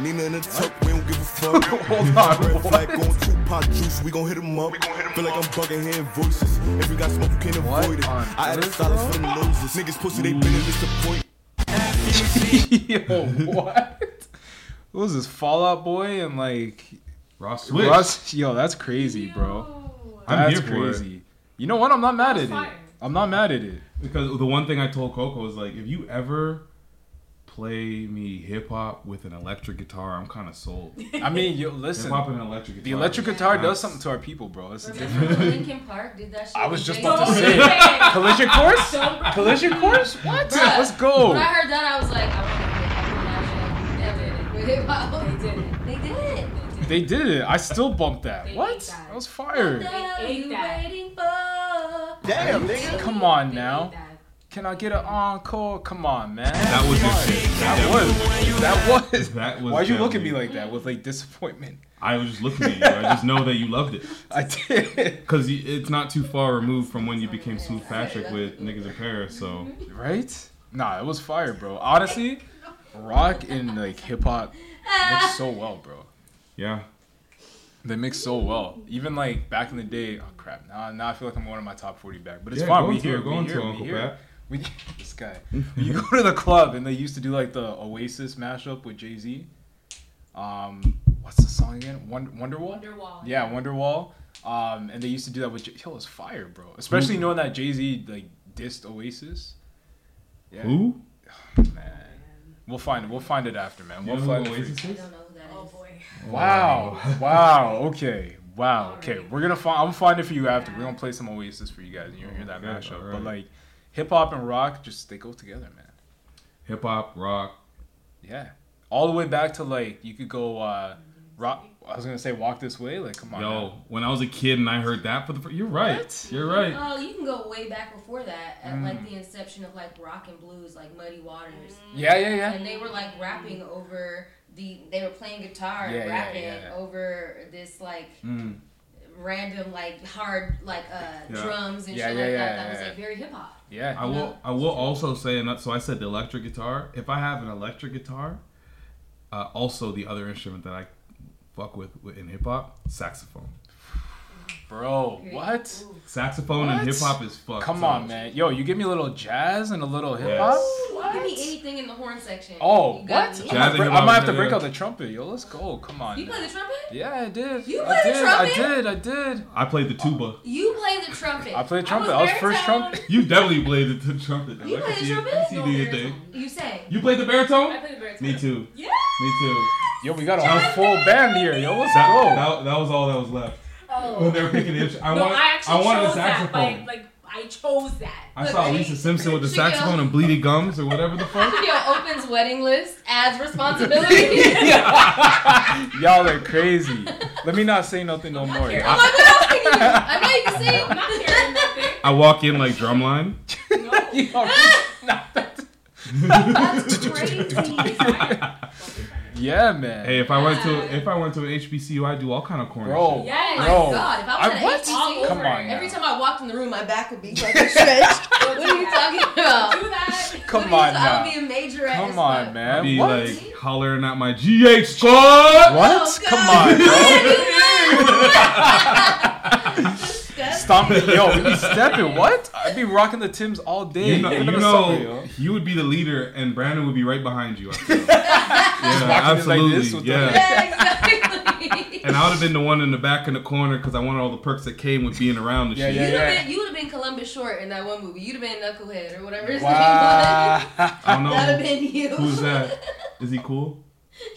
Nina in the tuck, we don't give a fuck. Hold on, Red what? flag on Tupac juice, we gon' hit 'em up. Feel like I'm bugging hearing voices. If you got smoke, you can't What avoid it. I added silence for them noses. Niggas pussy, they been in disappoint. Yo, what? What was this Fall Out Boy and like Ross Switch. Russ? Yo, that's crazy, bro. I'm That's here for it. crazy. You know what? I'm not mad at it. I'm not mad at it. Because the one thing I told Coco was like, if you ever play me hip hop with an electric guitar, I'm kind of sold. I mean, yo, listen. Hip hop and electric guitar. The electric is guitar does something to our people, bro. It's Remember different. Linkin Park did that shit? I was just Jay-Z? about to say collision course. Collision course. What? Bruh, Let's go. When I heard that, I was like, I want to get every with hip hop. They did it. They did it. They did it. I still bumped that. They what? ate that. That was fire. What the hell are you that. waiting for? Damn, nigga. Come on They now. That. Can I get an encore? Come on, man. That was your shit. That was. That was. That was Why'd you look at me like that with like disappointment? I was just looking at you. I just know that you loved it. I did. Because it's not too far removed from when you became Smooth Patrick with Niggas in Paris, so. Right? Nah, it was fire, bro. Honestly, rock and like hip hop mix so well, bro. Yeah. They mix so well. Even like back in the day. Oh crap! Now, now I feel like I'm going to my top 40 back, but it's Yeah, fine. We here. it, We here. it, We Uncle here. Pat. We this guy. you go to the club and they used to do like the Oasis mashup with Jay Z. Um, what's the song again? Wonder Wonderwall. Wonderwall. Yeah, Wonderwall. Um, and they used to do that with J- yo, it's fire, bro. Especially knowing that Jay Z like dissed Oasis. Yeah, Who? man. We'll find it. We'll find it after, man. We'll find it. Oasis I is? don't know who that is. Oh boy. Wow. wow. Okay. Wow. Okay. We're gonna find. I'm gonna find it for you after. We're gonna play some Oasis for you guys, and you'll hear that Okay, mashup. But like, hip hop and rock, just they go together, man. Hip hop, rock. Yeah. All the way back to like you could go uh, rock I was gonna say walk this way. Like, come on. Yo, now. when I was a kid and I heard that for the first, you're right. You're right. Oh, you can go way back before that at Mm. like the inception of like rock and blues, like Muddy Waters. Yeah, yeah, yeah. And they were like rapping over the. They were playing guitar Yeah, and yeah, rapping yeah. over this like Mm. Random like hard like uh Yeah. drums and Yeah, shit yeah, like yeah, that. That was like very hip hop. Yeah. I will. I will also say, and that, so I said the electric guitar. If I have an electric guitar, uh, also the other instrument that I fuck with with- in hip hop, saxophone. Bro, what? Saxophone and hip hop is fucked. Come up. on, man. Yo, you give me a little jazz and a little hip hop. Give me anything in the horn section. Oh, got what? me. I'm gonna and break- hip-hop I might have to break out the trumpet. Yo, let's go. Come on. You man. play the trumpet? Yeah, I did. You I play the did. trumpet? I did. I did. I played the tuba. You play the trumpet. I played the trumpet. I was first trumpet. You definitely played the, the trumpet. Though. You I play the see trumpet? I can see you do your thing. You say. You played the baritone? I played the baritone. Me too. Yeah. Me too. Yo, we got a whole full band here. Yo, let's That, go. that, that was all that was left. Oh. When they were picking the I no, wanted, I actually I wanted chose a that. saxophone. Like, like I chose that. I saw Lisa Simpson with the saxophone and bleedy gums or whatever the fuck. Yo, opens wedding list adds responsibility. Y'all are crazy. Let me not say nothing no more. I'm like, what else can you do? I know you can sing. I'm not hearing nothing. I walk in like drumline. That's crazy. Yeah, man. Hey, if I went to if I went to an HBCU, I'd do all kind of corny Bro, shit. Oh my bro. god, if I was I- at what? HBCU, Come on every now. time I walked in the room, my back would be fucking stretched. what are you talking about? Do that. Come What are on you- I would now. be a major at Come on, I'd man. be What? like hollering at my GH squad. What? Oh, Come on, bro. Stop it, yo. When you step it, what? I'd be rocking the Tims all day. You know, you know summer, yo. you would be the leader, and Brandon would be right behind you. I. Just yeah, walking like absolutely. this with the- yeah. Yeah, exactly. And I would have been the one in the back in the corner because I wanted all the perks that came with being around the Yeah, shit. yeah, You would yeah. have been, you would have been Columbus Short in that one movie. You'd have been Knucklehead or whatever his Wow. I don't name was. That'd have been you. Who's that? Is he cool?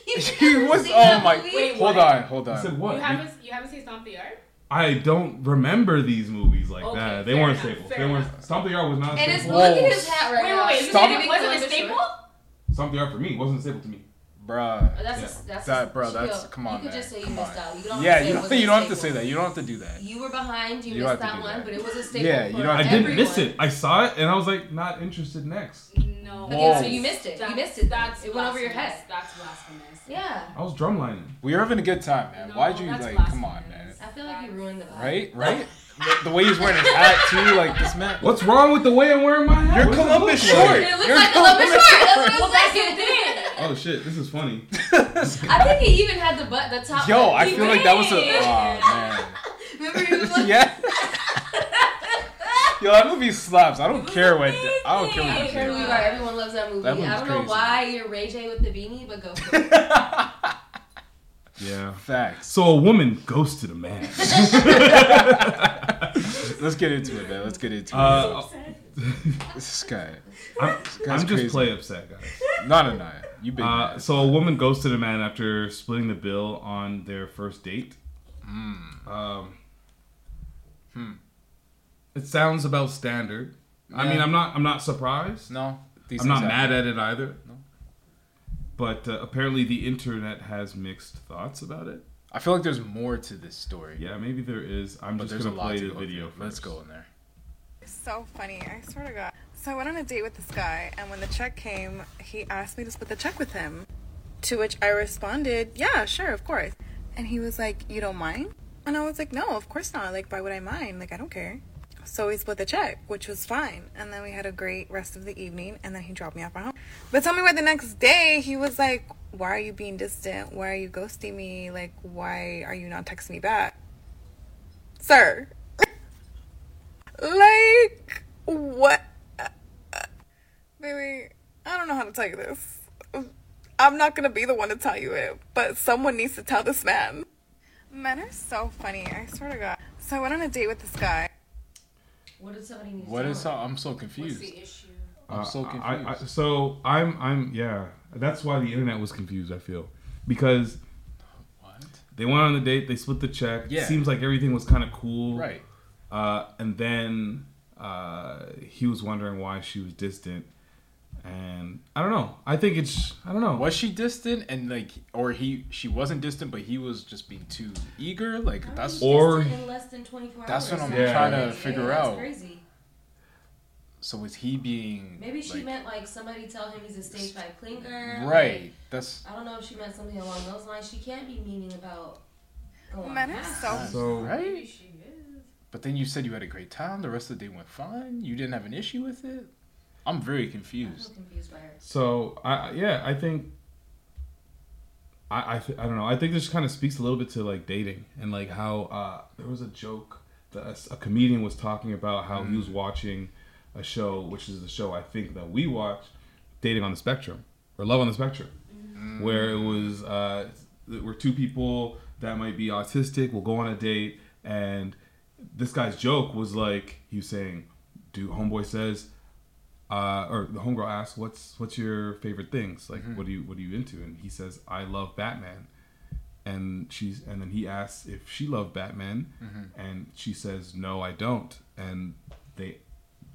You He was. Oh my. movie? Wait, Hold on, hold I on. said what? You haven't you haven't seen Stomp the Yard? I don't remember these movies like Okay, that. They fair weren't enough, staples. fair They weren't. enough. Stomp the Yard was not a And it's look at his hat right Wait, now. wait, wait. He's Stop. giving Was it a Columbus staple? Short. Stomp the Yard for me wasn't a staple to me. Bruh. Oh, That's Yeah. a, that's That, a, bro, that's- yo, come on, You could man. just say you Come missed on. out. You don't Yeah, have to say you don't, you don't have to say that. You don't have to do that. You were behind. You, You missed that one, that. but it was a staple. Yeah, you for don't I to- didn't miss it. I saw it and I was like, not interested. Next. No. Okay, so you missed it. You missed it. That's it went over your head. That's blasphemous. Yeah. I was drumlining. We were having a good time, man. Why'd you like? Come on, man. Blasphemous. I feel like you ruined the vibe. Right, right. The, the way he's wearing his hat too, like this man. What's wrong with the way I'm wearing my hat? You're What does it Columbus look like? Short. It looks You're like Columbus Columbus Short. That's what Well, I'm that's saying. Oh shit, this is funny. I think he even had the butt, the top. Yo. I feel like that was a. did. Oh man. Remember he was like, Yeah. Yo, that movie slaps. I don't care what. I don't care I what don't care who you are. Everyone loves that movie. That I don't know crazy. why you're Ray J with the beanie, but go for it. Yeah. Facts. So a woman ghosted a man. Let's get into it, man. Let's get into Uh, it. This guy. I'm, This I'm just crazy. play upset, guys. No, no, no. You big. Uh, so a woman ghosted a man after splitting the bill on their first date. Hmm. Um, hmm. It sounds about standard. I mean, I'm not. I'm not surprised. No. These I'm not mad happen. at it either. No. But uh, apparently, the internet has mixed thoughts about it. I feel like there's more to this story. Yeah, maybe there is. I'm But just there's gonna a lot play to the go video. through. Let's go in there. So funny, I swear to God. So I went on a date with this guy, and when the check came, he asked me to split the check with him. To which I responded, Yeah, sure, of course. And he was like, You don't mind? And I was like, No, of course not. Like, why would I mind? Like, I don't care. So we split the check, which was fine. And then we had a great rest of the evening, and then he dropped me off at home. But tell me why the next day he was like, Why are you being distant? Why are you ghosting me? Like, why are you not texting me back? Sir, like, what? Baby, I don't know how to tell you this. I'm not gonna be the one to tell you it, but someone needs to tell this man. Men are so funny, I swear to God. So I went on a date with this guy. What did somebody need to What tell is? I'm so confused. What's the issue? I'm Uh, so I- confused. I, so I'm. I'm. Yeah. That's why the internet was confused. I feel because what? they went on the date. They split the check. Yeah. Seems like everything was kind of cool. Right. Uh, and then uh, he was wondering why she was distant, And I don't know. I think it's I don't know. Was she distant and like, or he she wasn't distant, but he was just being too eager? Like that's Or- in less than 24 that's what hours. I'm Yeah. trying to Like, figure that's out. crazy. So was he being Maybe she like, meant like somebody tell him he's a stage five clinker. right? like, That's I don't know if she meant something along those lines. She can't be meaning about. going Men are half. so- So right. But then you said you had a great time. The rest of the day went fine. You didn't have an issue with it. I'm very I'm confused. so by her. So I yeah, I think I I, th- I don't know. I think this kind of speaks a little bit to like dating and like how uh, there was a joke that a, comedian was talking about how he was watching a show, which is the show I think that we watch, Dating on the Spectrum or Love on the Spectrum, where it was uh, there were two people that might be autistic will go on a date and this guy's joke was like he was saying, dude homeboy says." Uh, or the homegirl asks, "What's what's your favorite things? Like, what do you what are you into?" And he says, "I love Batman." And she's and then he asks if she loved Batman, and she says, "No, I don't." And they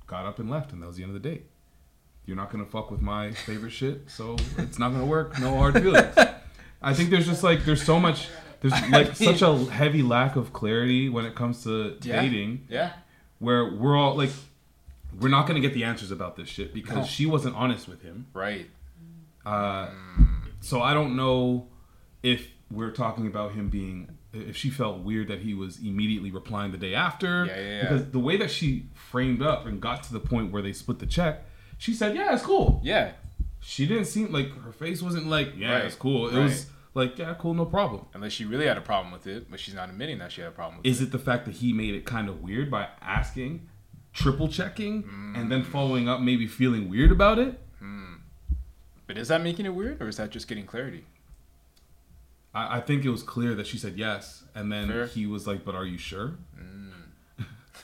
got up and left, and that was the end of the date. You're not gonna fuck with my favorite shit, so it's not gonna work. No hard feelings. I think there's just like there's so much there's like such a heavy lack of clarity when it comes to Yeah. dating Yeah. where we're all like we're not gonna get the answers about this shit because No. she wasn't honest with him. Right. Uh, so I don't know if we're talking about him being if she felt weird that he was immediately replying the day after. Yeah, yeah, yeah. Because the way that she framed up and got to the point where they split the check, she said, "Yeah, it's cool." Yeah. She didn't seem like her face wasn't like, "Yeah, Right, it's cool." It right. was like, "Yeah, cool, no problem." Unless she really had a problem with it, but she's not admitting that she had a problem with Is it the fact that he made it kind of weird by asking, triple checking, and Mm. then following up, maybe feeling weird about it? it. But is that making it weird, or is that just getting clarity? I, I think it was clear that she said yes, and then Fair. he was like, "But are you sure?"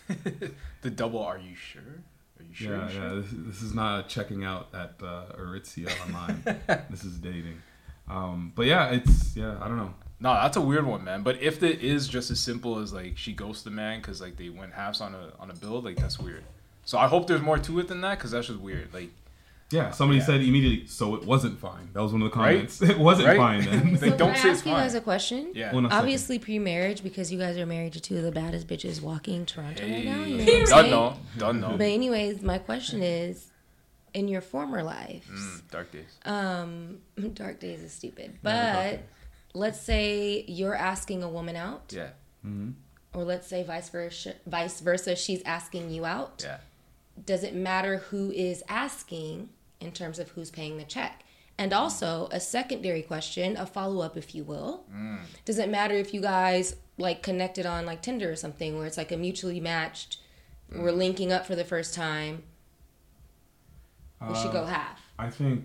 the double. Are you sure? Are you sure? yeah, you yeah. sure? This, this is not checking out at uh, Aritzia online. this is dating. Um, but yeah, it's yeah. I don't know. No, that's a weird one, man. But if it is just as simple as like she ghosted the man because like they went halves on a on a build, like that's weird. So I hope there's more to it than that because that's just weird. Like Yeah, somebody Yeah. said immediately, so it wasn't fine. That was one of the Right? comments. It wasn't Right? fine then. They So don't can say I it's ask you guys a question? Yeah. Hold on a second. Obviously, pre-marriage because you guys are married to two of the baddest bitches walking Toronto right now. You know Hey, what I'm done saying? no, done no. But anyways, my question is, in your former lives, Mm, dark days. um, dark days is stupid. But days. Let's say you're asking a woman out, Yeah, or let's say vice versa. Vice versa, she's asking you out. yeah. Does it matter who is asking in terms of who's paying the check? And also a secondary question, a follow up, if you will. Mm. Does it matter if you guys like connected on like Tinder or something where it's like a mutually matched, we're Mm. linking up for the first time? We should go Uh, half. I think.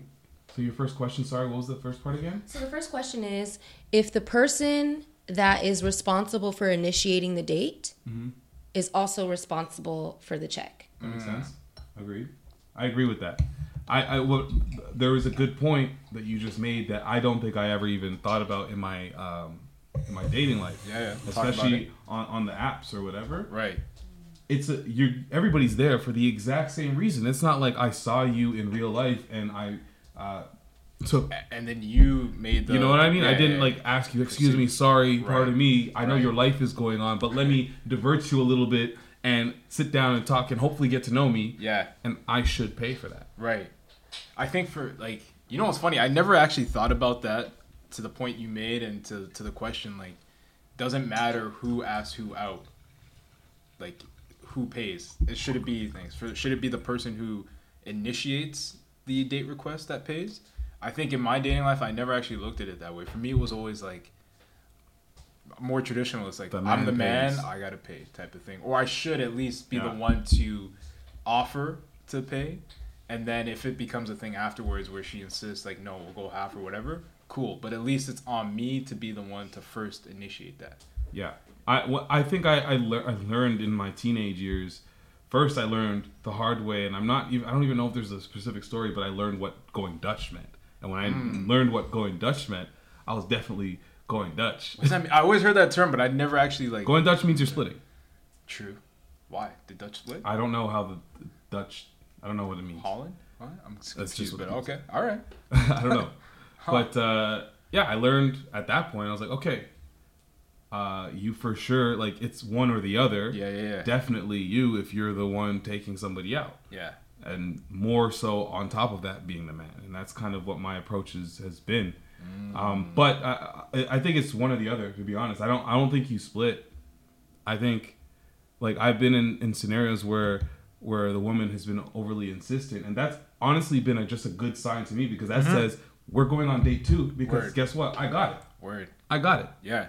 So your first question. Sorry, what was the first part again? So the first question is if the person that is responsible for initiating the date Mhm. is also responsible for the check. That makes sense. Agreed. I agree with that. I, I what there was a good point that you just made that I don't think I ever even thought about in my um, in my dating life. Yeah, yeah. Especially on, on the apps or whatever. Right. It's a you're everybody's there for the exact same reason. It's not like I saw you in real life and I uh, took And then you made the. you know what I mean? I didn't like ask you, excuse me, sorry, Right. pardon me. I know Right. your life is going on, but let me divert you a little bit and sit down and talk and hopefully get to know me. Yeah. And I should pay for that. Right. I think for like you know what's funny? I never actually thought about that to the point you made and to to the question like doesn't matter who asks who out. Like who pays? It should it be things for should it be the person who initiates the date request that pays? I think in my dating life I never actually looked at it that way. For me it was always like more traditional. It's like The I'm the man. I gotta pay type of thing, or I should at least be Yeah. the one to offer to pay, and then if it becomes a thing afterwards where she insists like no, we'll go half or whatever, cool. But at least it's on me to be the one to first initiate that. Yeah. I, what I think I, I, lear- I learned in my teenage years. First, I learned the hard way, and I'm not even, I don't even know if there's a specific story, but I learned what going Dutch meant. And when I Mm. learned what going Dutch meant, I was definitely going Dutch. What does that mean? I always heard that term, but I never actually like. Going Dutch means you're splitting. True. Why did Dutch split? I don't know how the, Dutch. I don't know what it means. Holland. What? I'm That's confused, just but okay, all right. I don't know. But uh, yeah, I learned at that point. I was like, okay, uh, you for sure like it's one or the other. Yeah, yeah, yeah. Definitely you if you're the one taking somebody out. Yeah. And more so on top of that being the man, and that's kind of what my approach is, has been. Mm. Um, but I, I think it's one or the other. To be honest, I don't I don't think you split. I think like I've been in, in scenarios where where the woman has been overly insistent, and that's honestly been a, just a good sign to me because that Mhm. says we're going on date two. Because Word. guess what? I got it. Word. I got it. Yeah.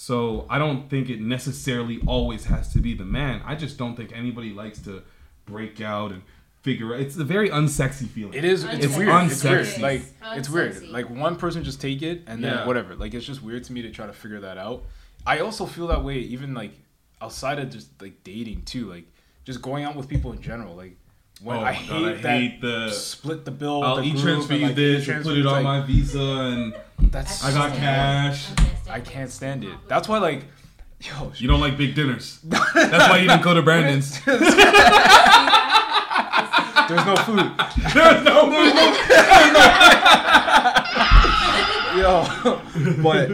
So I don't think it necessarily always has to be the man. I just don't think anybody likes to break out and figure out. It's a very unsexy feeling. It is. It's It's weird. It's weird. unsexy. Like it's weird. Like one person just take it and then Yeah. whatever. Like it's just weird to me to try to figure that out. I also feel that way even like outside of just like dating too. Like just going out with people in general. Like when Oh I my hate God, I that hate the- split the bill. I'll with the e-transfer group and, you like, this put it on like- my Visa and That's I got so- cash. I can't stand it. That's why like yo You don't like big dinners. That's why you didn't go to Brandon's. There's no food. There's no food. There's no- Yo, but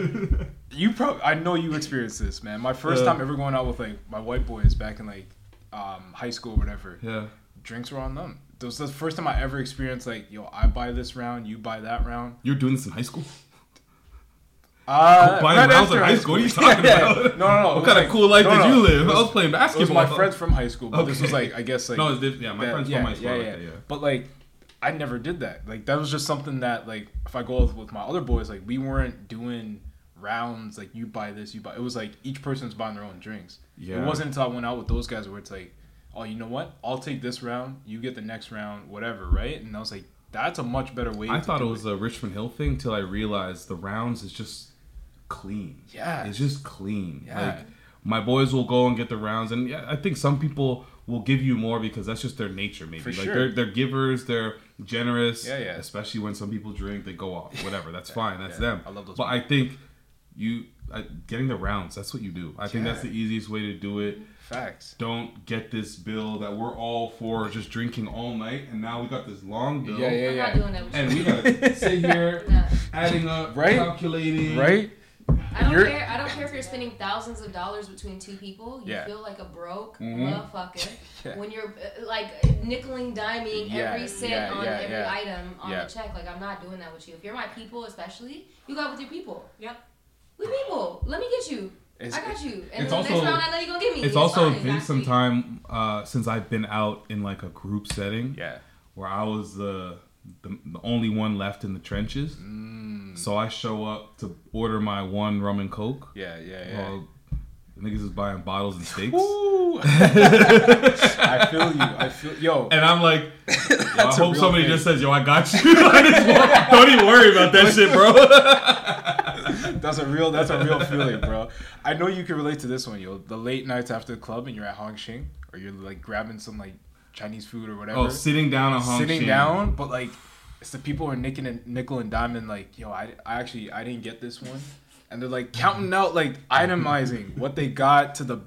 you probably I know you experienced this, man. My first Yeah. time ever going out with like my white boys back in like um, high school or whatever. Yeah. Drinks were on them. It was the first time I ever experienced like, yo, I buy this round, you buy that round. You're doing this in high school? Uh, Buying right rounds in high school? What are you talking Yeah, about? yeah. No, no, no. What It kind of cool life no, did no, you live? it was- I was playing It was basketball. my friends from high school, but this was like I guess like No, it's diff- yeah, my friends from high school are like that, yeah. But like I never did that. Like that was just something that like if I go with, with my other boys, like we weren't doing rounds like you buy this, you buy. It was like each person's buying their own drinks. Yeah. It wasn't until I went out with those guys where it's like, oh, you know what? I'll take this round, you get the next round, whatever, right? And I was like, that's a much better way. I thought it was a Richmond Hill thing till I realized the rounds is just clean. Yeah. It's just clean. Yeah. Like my boys will go and get the rounds and yeah, I think some people will give you more because that's just their nature maybe. For like sure. they're they're givers, they're generous. Yeah, yeah. Especially when some people drink, they go off. Whatever. That's fine. That's yeah. them. I love those But I think you I, getting the rounds, that's what you do. I think that's the easiest way to do it. Facts. Don't get this bill that we're all for just drinking all night, and now we got this long bill. Yeah, yeah, I'm not yeah. doing that And we gotta sit here adding up, Right? calculating, Right? I don't You're- care. I don't care if you're spending thousands of dollars between two people. You Yeah. feel like a broke Mhm. motherfucker Yeah. when you're uh, like nickeling, diming Yeah, every cent yeah, on yeah, every yeah. item on Yeah. the check. Like I'm not doing that with you. If you're my people, especially, you go out with your people. Yep. We people. Let me get you. It's- I got you. And it's then also next round, I know you're gonna give me. It's also fine. been some time uh, since I've been out in like a group setting. Yeah. Where I was the the, the only one left in the trenches. Mm. So I show up to order my one rum and coke. Yeah, yeah, yeah. While the niggas is buying bottles and steaks. Ooh. I feel you. I feel yo. And I'm like, yo, I hope somebody thing. just says, "Yo, I got you." I don't even worry about that shit, bro. that's a real that's a real feeling, bro. I know you can relate to this one, yo. The late nights after the club and you're at Hong Shing or you're like grabbing some like Chinese food or whatever. Oh, sitting down at Hong Sitting Xing. down, but like it's the people who are nicking and nickel and diamond like, yo, I, I actually I didn't get this one. And they're like counting out like itemizing what they got to the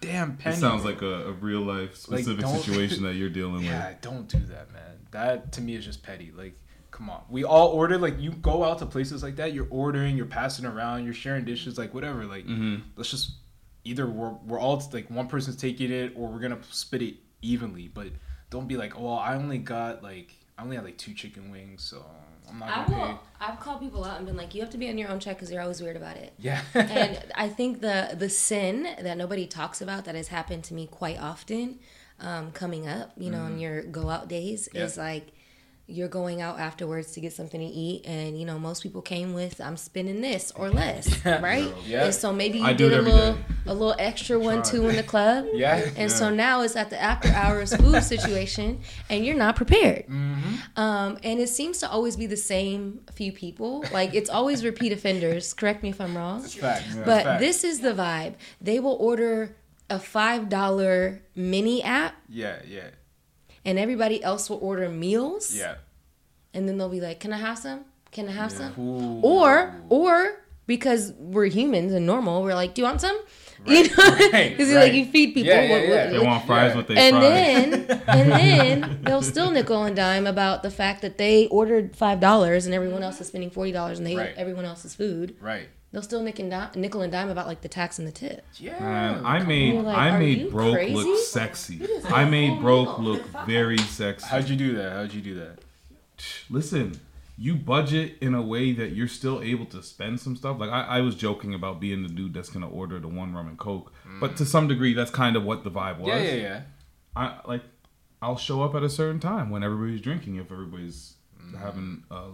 damn penny. It sounds like a, a real life specific don't- situation that you're dealing Yeah, with. Yeah don't do that, man. That to me is just petty. Like, come on. We all order. Like, you go out to places like that. You're ordering. You're passing around. You're sharing dishes. Like, whatever. Like, Mhm. let's just either we're we're all like one person's taking it or we're gonna spit it evenly. But don't be like, oh, I only got like I only had like two chicken wings, so I'm not I gonna pay. will. I've called people out and been like, "You have to be on your own check because you're always weird about it." Yeah. and I think the the sin that nobody talks about that has happened to me quite often, um, coming up, you know, Mm-hmm. on your go out days, Yeah. is like you're going out afterwards to get something to eat, and you know, most people came with, "I'm spending this or less," Yeah. right? Yeah. And so maybe you I did a little day. a little extra one Try. two in the club, Yeah. And so now it's at the after hours food situation, and you're not prepared. Mm-hmm. Um, and it seems to always be the same few people. Like it's always repeat offenders. Correct me if I'm wrong. fact. Yeah. But Fact. this is the vibe. They will order a five dollar mini app, Yeah, yeah, and everybody else will order meals. yeah. And then they'll be like, "Can I have some? Can I have Yeah. some?" Ooh. Or or because we're humans and normal. We're like, do you want some? You know, because right. like you feed people. Yeah, yeah, what- what- yeah. They want fries with they and fries. then and then they'll still nickel and dime about the fact that they ordered five dollars and everyone else is spending forty dollars and they Right. ate everyone else's food. Right. They'll still nickel and dime, nickel and dime about like the tax and the tip. Yeah. Man, I made like, I made broke crazy? look sexy. I made broke look very sexy. How'd you do that? How'd you do that? Listen, you budget in a way that you're still able to spend some stuff. Like I, I was joking about being the dude that's gonna order the one rum and coke, but to mm. some degree, that's kind of what the vibe was. Yeah, yeah, yeah. I like, I'll show up at a certain time when everybody's drinking. If everybody's mm. having a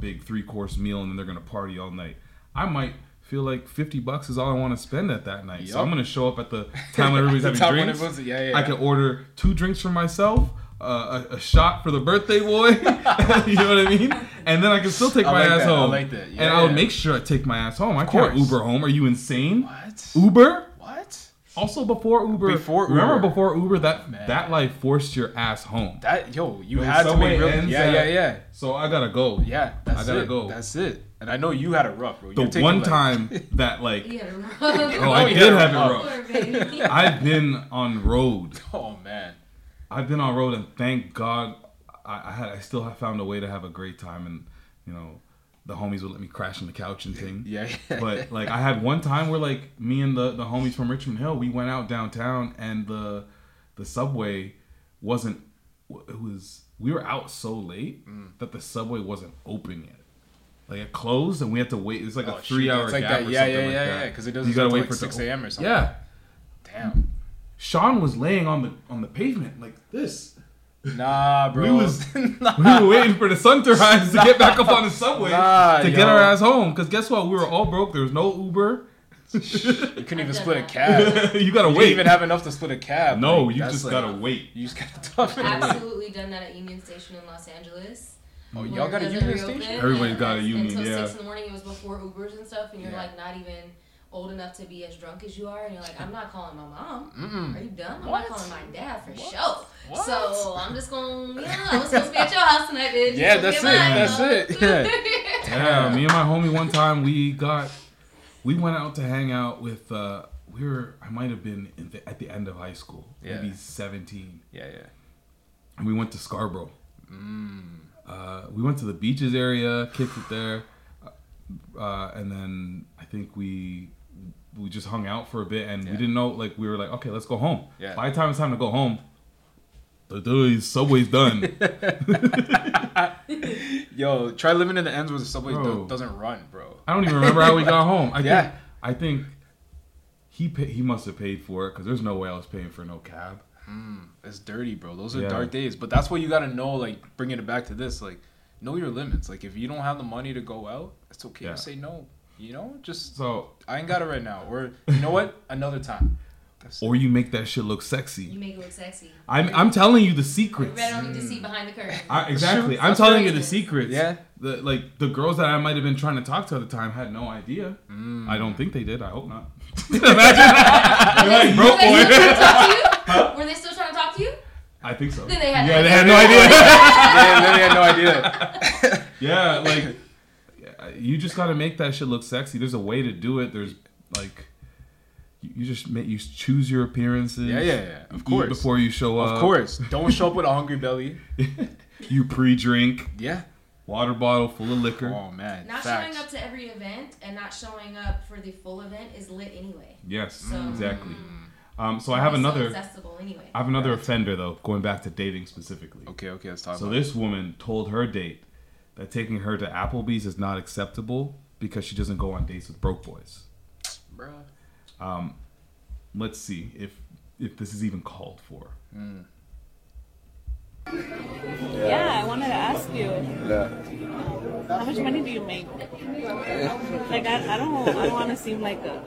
big three course meal and then they're gonna party all night, I might feel like fifty bucks is all I want to spend at that night. So I'm gonna show up at the time when everybody's having drinks. everyone's- yeah, yeah, I yeah. can order two drinks for myself. Uh, a, a shot for the birthday boy, you know what I mean, and then I can still take I my like ass that, I home. like that. and Yeah, I would make sure I take my ass home. I can't. Uber home. Are you insane? What? Uber? What? Also, before Uber, Before remember before Uber that that life forced your ass home. That yo, you had to make real. Yeah, yeah, yeah. So I gotta go. Yeah, that's I gotta it. go. That's it. And I know you had it rough, bro. the You're one time that like You had a rough. oh Oh, I you did have a it rough. rough. I've been on road. Oh man. I've been on road, and thank God, I, I had I still have found a way to have a great time, and you know, the homies would let me crash on the couch and thing. Yeah, yeah. But like, I had one time where like me and the the homies from Richmond Hill, we went out downtown, and the the subway wasn't. It was we were out so late Mm. that the subway wasn't open yet. Like it closed, and we had to wait. It's like Oh, a shit, three hour it's like gap that. or Yeah, something yeah, like yeah, that. yeah, 'cause it doesn't You gotta wait till, for 6 a.m. or something. Yeah. Damn. Sean was laying on the on the pavement like this. Nah, bro. We was we were waiting for the sun to rise to get back up on the subway Nah, to yo. get our ass home. Cause guess what? We were all broke. There was no Uber. You couldn't even split a cab. You gotta didn't wait. even have enough to split a cab. No, Like, you just like- gotta wait. You just gotta tough it. out. Absolutely done that at Union Station in Los Angeles. Oh, When y'all it got a doesn't Union reopen, Station? Everybody's and got a that's Union, Until yeah. six in the morning, it was before Ubers and stuff, and you're Yeah. like not even old enough to be as drunk as you are, and you're like, I'm not calling my mom. Mm-mm. Are you dumb? I'm What? not calling my dad for sure. What? So I'm just gonna, yeah, I was supposed to be at your house tonight, bitch. Yeah, So that's it. get mine, That's though. it. Yeah. Yeah, me and my homie one time we got we went out to hang out with uh we were I might have been in the, at the end of high school, Yeah. maybe seventeen, Yeah, yeah. and we went to Scarborough. Mm. Uh, we went to the beaches area, kicked it there, uh, and then I think we we just hung out for a bit, and we didn't know like we were like, okay, let's go home. Yeah. By the time it's time to go home, the the subway's done. Yo, try living in the ends where the subway Bro. doesn't run, bro. I don't even remember how we got home. I Yeah. think I think he pay, he must have paid for it because there's no way I was paying for no cab. Mm, it's dirty, bro. Those are Yeah. dark days. But that's what you gotta know. Like bringing it back to this, like know your limits. Like if you don't have the money to go out, it's okay Yeah. to say no. You know, just So I ain't got it right now. Or you know what? Another time. That's or you make that shit look sexy. You make it look sexy. I'm I'm telling you the secrets. Red don't need to see behind the curtain. I, exactly. I'm that's telling right. you the secrets. Yeah. The like the girls that I might have been trying to talk to at the time had no idea. Mm. I don't think they did. I hope not. Imagine. You're like, broke Were they still boy. trying to talk to you? Were they still trying to talk to you? I think so. Then they had yeah, they had no idea. yeah, then they had no idea. yeah, like you just got to make that shit look sexy. There's a way to do it. There's like you you just make you choose your appearances. Yeah, yeah, yeah. Of Eat course. before you show up. Of course. Don't show up with a hungry belly. You pre-drink. Yeah. Water bottle full of liquor. Oh man. Not Facts. showing up to every event and not showing up for the full event is lit anyway. Yes, So- exactly. Um, so I have It's so another. accessible anyway. I have another offender though, going back to dating specifically. Okay, okay, let's talk So about this woman told her date that taking her to Applebee's is not acceptable because she doesn't go on dates with broke boys. it. Bruh. Um, let's see if if this is even called for. Yeah, I wanted to ask you. Yeah. How much money do you make? Like, I, I don't, I don't want to seem like a,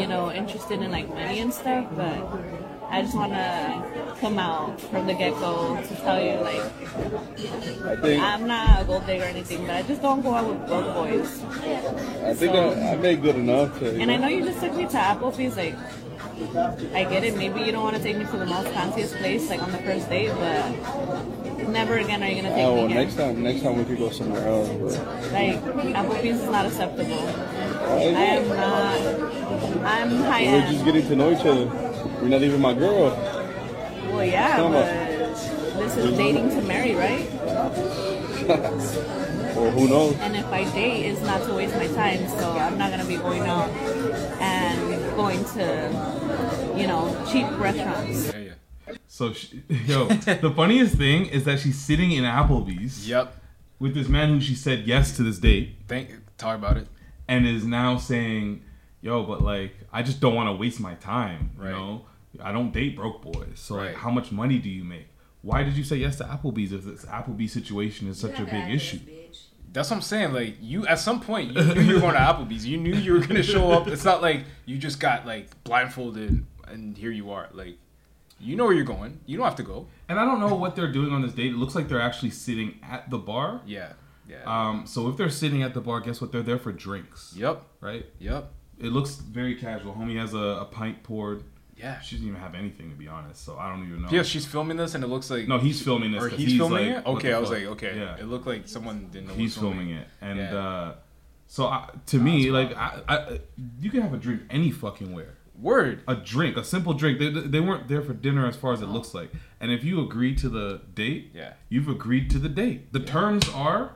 you know, interested in like money and stuff, but I just want to come out from the get go to tell you, like, I think I'm not a gold digger or anything, but I just don't go out with broke boys. I think I, I made good enough to. And I know you just took me to Applebee's, like, I get it. Maybe you don't want to take me to the most fanciest place like on the first date, but never again are you gonna take Oh, well, me here. next time, next time we could go somewhere else. But Like Applebee's is not acceptable. is I am not. I'm high we're just getting to know each other. You're not even my girl. Well, yeah, Come on. but this is dating to marry, right? or who knows? And if I date, it's not to waste my time, so I'm not gonna be going out and going to, you know, cheap restaurants. So, she, yo, the funniest thing is that she's sitting in Applebee's. Yep. With this man who she said yes to this date. Think, talk about it. And is now saying, yo, but like, I just don't want to waste my time. You know, I don't date broke boys. So, like, how much money do you make? Why did you say yes to Applebee's if this Applebee's situation is such a big issue? That's what I'm saying. Like you, at some point, you knew you were going to Applebee's. You knew you were gonna show up. It's not like you just got like blindfolded and here you are. Like you know where you're going. You don't have to go. And I don't know what they're doing on this date. It looks like they're actually sitting at the bar. Yeah. Yeah. Um, so if they're sitting at the bar, guess what? They're there for drinks. Yep. Right? Yep. It looks very casual. Homie has a, a pint poured. Yeah. She doesn't even have anything to be honest, so I don't even know. Yeah, she's filming this, and it looks like No, he's filming this Or he's, he's filming like, it. Okay, I was fuck? like, okay, Yeah. it looked like someone didn't know. He's filming it, and Yeah. uh, so I, to me, like, I, I, you can have a drink any fucking where. Word. A drink, a simple drink. They, they weren't there for dinner, as far as it looks like. And if you agree to the date, Yeah. you've agreed to the date. The terms are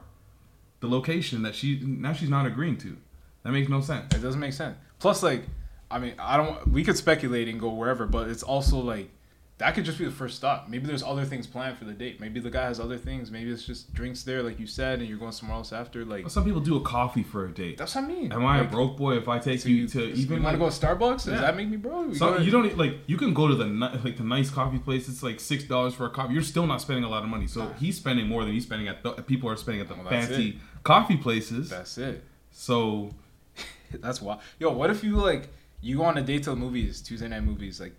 the location that she now she's not agreeing to. That makes no sense. It doesn't make sense. Plus, like, I mean, I don't. We could speculate and go wherever, but it's also like that could just be the first stop. Maybe there's other things planned for the date. Maybe the guy has other things. Maybe it's just drinks there, like you said, and you're going somewhere else after. Like Well, some people do a coffee for a date. That's what I mean. Am I Like, a broke boy if I take so you, you- to even you wanna like, go to Starbucks? Does that make me broke? So you don't like you can go to the like the nice coffee place. It's like six dollars for a coffee. You're still not spending a lot of money. So he's spending more than he's spending at the people are spending at the Well, fancy it. coffee places. That's it. So That's why. Yo, what if you like you go on a date to the movies, Tuesday night movies, like